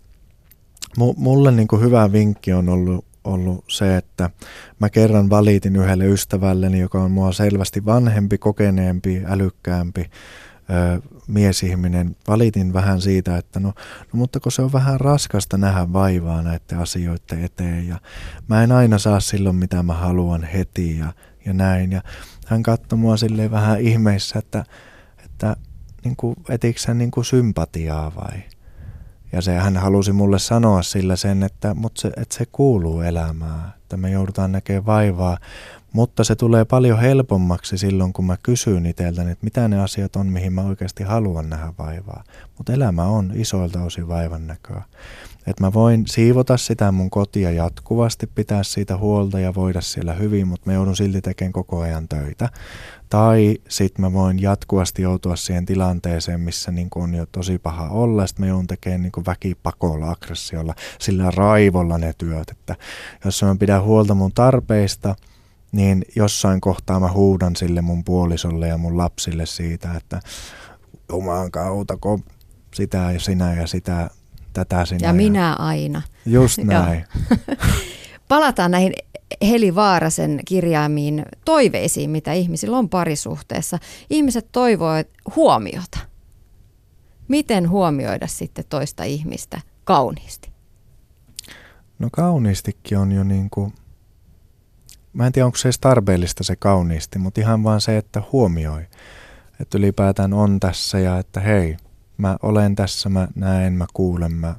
mulle niin kuin hyvä vinkki on ollut, ollut se, että mä kerran valitin yhdelle ystävälleni, joka on mua selvästi vanhempi, kokeneempi, älykkäämpi, ö, miesihminen, valitin vähän siitä, että no, no mutta kun se on vähän raskasta nähdä vaivaa näiden asioiden eteen ja mä en aina saa silloin mitä mä haluan heti ja, ja näin. Ja hän katsoi mua silleen vähän ihmeissä, että, että niin kuin, etikö hän niin kuin sympatiaa vai? Ja se, hän halusi mulle sanoa sillä sen, että, mutta se, että se kuuluu elämään, että me joudutaan näkemään vaivaa, mutta se tulee paljon helpommaksi silloin, kun mä kysyn itseltäni, että mitä ne asiat on, mihin mä oikeasti haluan nähdä vaivaa. Mutta elämä on isoilta osin vaivan näköä. Että mä voin siivota sitä mun kotia jatkuvasti, pitää siitä huolta ja voida siellä hyvin, mutta mä joudun silti tekemään koko ajan töitä. Tai sitten mä voin jatkuvasti joutua siihen tilanteeseen, missä niin on jo tosi paha olla, sitten mä joudun tekemään niin väkipakolla, aggressiolla, sillä raivolla ne työt. Että jos mä pidän huolta mun tarpeista – niin jossain kohtaa mä huudan sille mun puolisolle ja mun lapsille siitä, että Jumalan kautta, sitä ja sinä ja sitä, tätä sinä. Ja, ja minä aina. Just näin. Palataan näihin Heli Vaarasen kirjaamiin toiveisiin, mitä ihmisillä on parisuhteessa. Ihmiset toivoo huomiota. Miten huomioida sitten toista ihmistä kauniisti? No kauniistikin on jo niin kuin, mä en tiedä onko se edes tarpeellista se kauniisti, mutta ihan vaan se, että huomioi. Että ylipäätään on tässä ja että hei, mä olen tässä, mä näen, mä kuulen, mä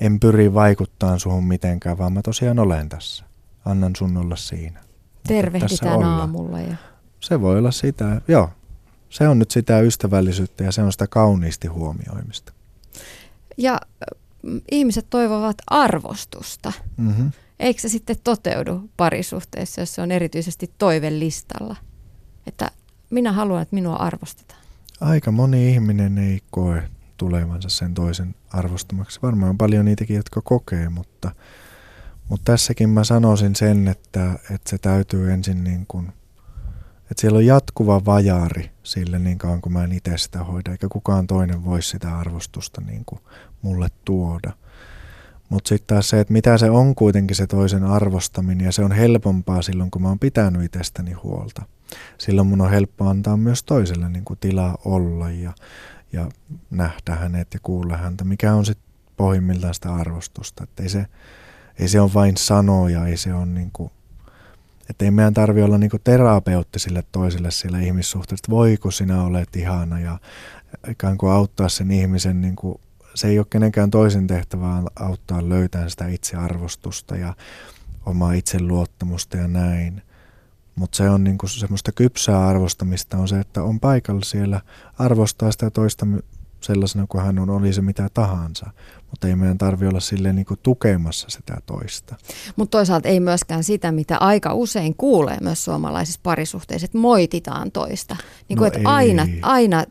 en pyri vaikuttaa suhun mitenkään, vaan mä tosiaan olen tässä. Annan sun olla siinä. Tervehditään aamulla. Ja... Se voi olla sitä, joo. Se on nyt sitä ystävällisyyttä ja se on sitä kauniisti huomioimista. Ja ihmiset toivovat arvostusta. Mm-hmm. Eikö se sitten toteudu parisuhteessa, jos se on erityisesti toivelistalla? Että minä haluan, että minua arvostetaan. Aika moni ihminen ei koe tulevansa sen toisen arvostamaksi. Varmaan on paljon niitäkin, jotka kokee, mutta, mutta tässäkin mä sanoisin sen, että, että se täytyy ensin niin kuin, että siellä on jatkuva vajaari sille niin kauan kuin mä en itse sitä hoida, eikä kukaan toinen voi sitä arvostusta niin kuin mulle tuoda. Mutta sitten taas se, että mitä se on kuitenkin se toisen arvostaminen, ja se on helpompaa silloin, kun mä oon pitänyt itsestäni huolta. Silloin mun on helppo antaa myös toiselle niin kuin tilaa olla ja, ja nähdä hänet ja kuulla häntä, mikä on sitten pohjimmiltaan sitä arvostusta. Että ei se, ei se ole vain sanoja, ei se ole niin kuin, että ei meidän tarvi olla niin terapeutti sille toiselle siellä ihmissuhteessa, että voiko sinä olet ihana ja ikään kuin auttaa sen ihmisen niin kuin se ei ole kenenkään toisen tehtävää auttaa löytämään sitä itsearvostusta ja omaa itseluottamusta ja näin. Mutta se on niinku semmoista kypsää arvostamista on se, että on paikalla siellä, arvostaa sitä toista sellaisena kuin hän on, oli se mitä tahansa. Mutta ei meidän tarvi olla silleen niinku tukemassa sitä toista. Mutta toisaalta ei myöskään sitä, mitä aika usein kuulee myös suomalaisissa parisuhteissa, että moititaan toista. Niin kuin, no että aina, aina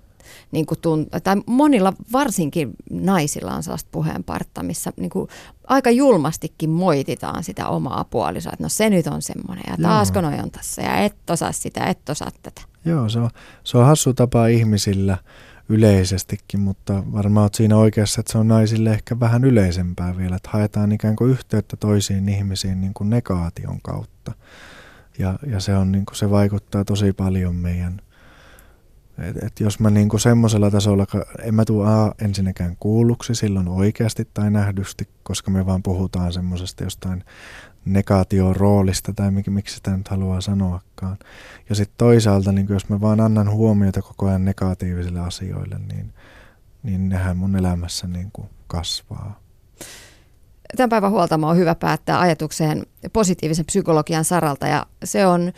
niin kuin tunt- tai monilla varsinkin naisilla on sellaista puheenpartta, missä niin kuin aika julmastikin moititaan sitä omaa puolisoa, että no se nyt on semmoinen ja taasko noi on tässä ja et osaa sitä, et osaa tätä. Joo, se on, se on hassu tapa ihmisillä yleisestikin, mutta varmaan olet siinä oikeassa, että se on naisille ehkä vähän yleisempää vielä, että haetaan ikään kuin yhteyttä toisiin ihmisiin niin kuin negaation kautta. Ja, ja se, on, niin kuin, se vaikuttaa tosi paljon meidän et, et jos mä niinku semmoisella tasolla, en mä tule ensinnäkään kuulluksi silloin oikeasti tai nähdysti, koska me vaan puhutaan semmoisesta jostain negaatioroolista tai mik, miksi sitä nyt haluaa sanoakaan. Ja sitten toisaalta, niin jos mä vaan annan huomiota koko ajan negatiivisille asioille, niin, niin nehän mun elämässä niin kuin kasvaa. Tämän päivän huoltamo on hyvä päättää ajatukseen positiivisen psykologian saralta ja se on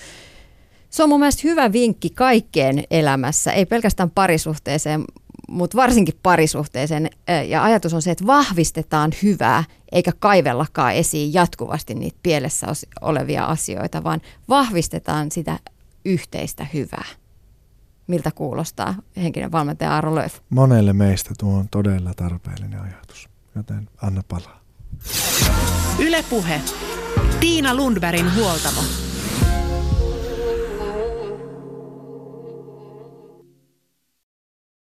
se on mun mielestä hyvä vinkki kaikkeen elämässä, ei pelkästään parisuhteeseen, mutta varsinkin parisuhteeseen. Ja ajatus on se, että vahvistetaan hyvää, eikä kaivellakaan esiin jatkuvasti niitä pielessä olevia asioita, vaan vahvistetaan sitä yhteistä hyvää. Miltä kuulostaa henkinen valmentaja Aaro Löf? Monelle meistä tuo on todella tarpeellinen ajatus, joten anna palaa. Ylepuhe. Tiina Lundbergin huoltamo.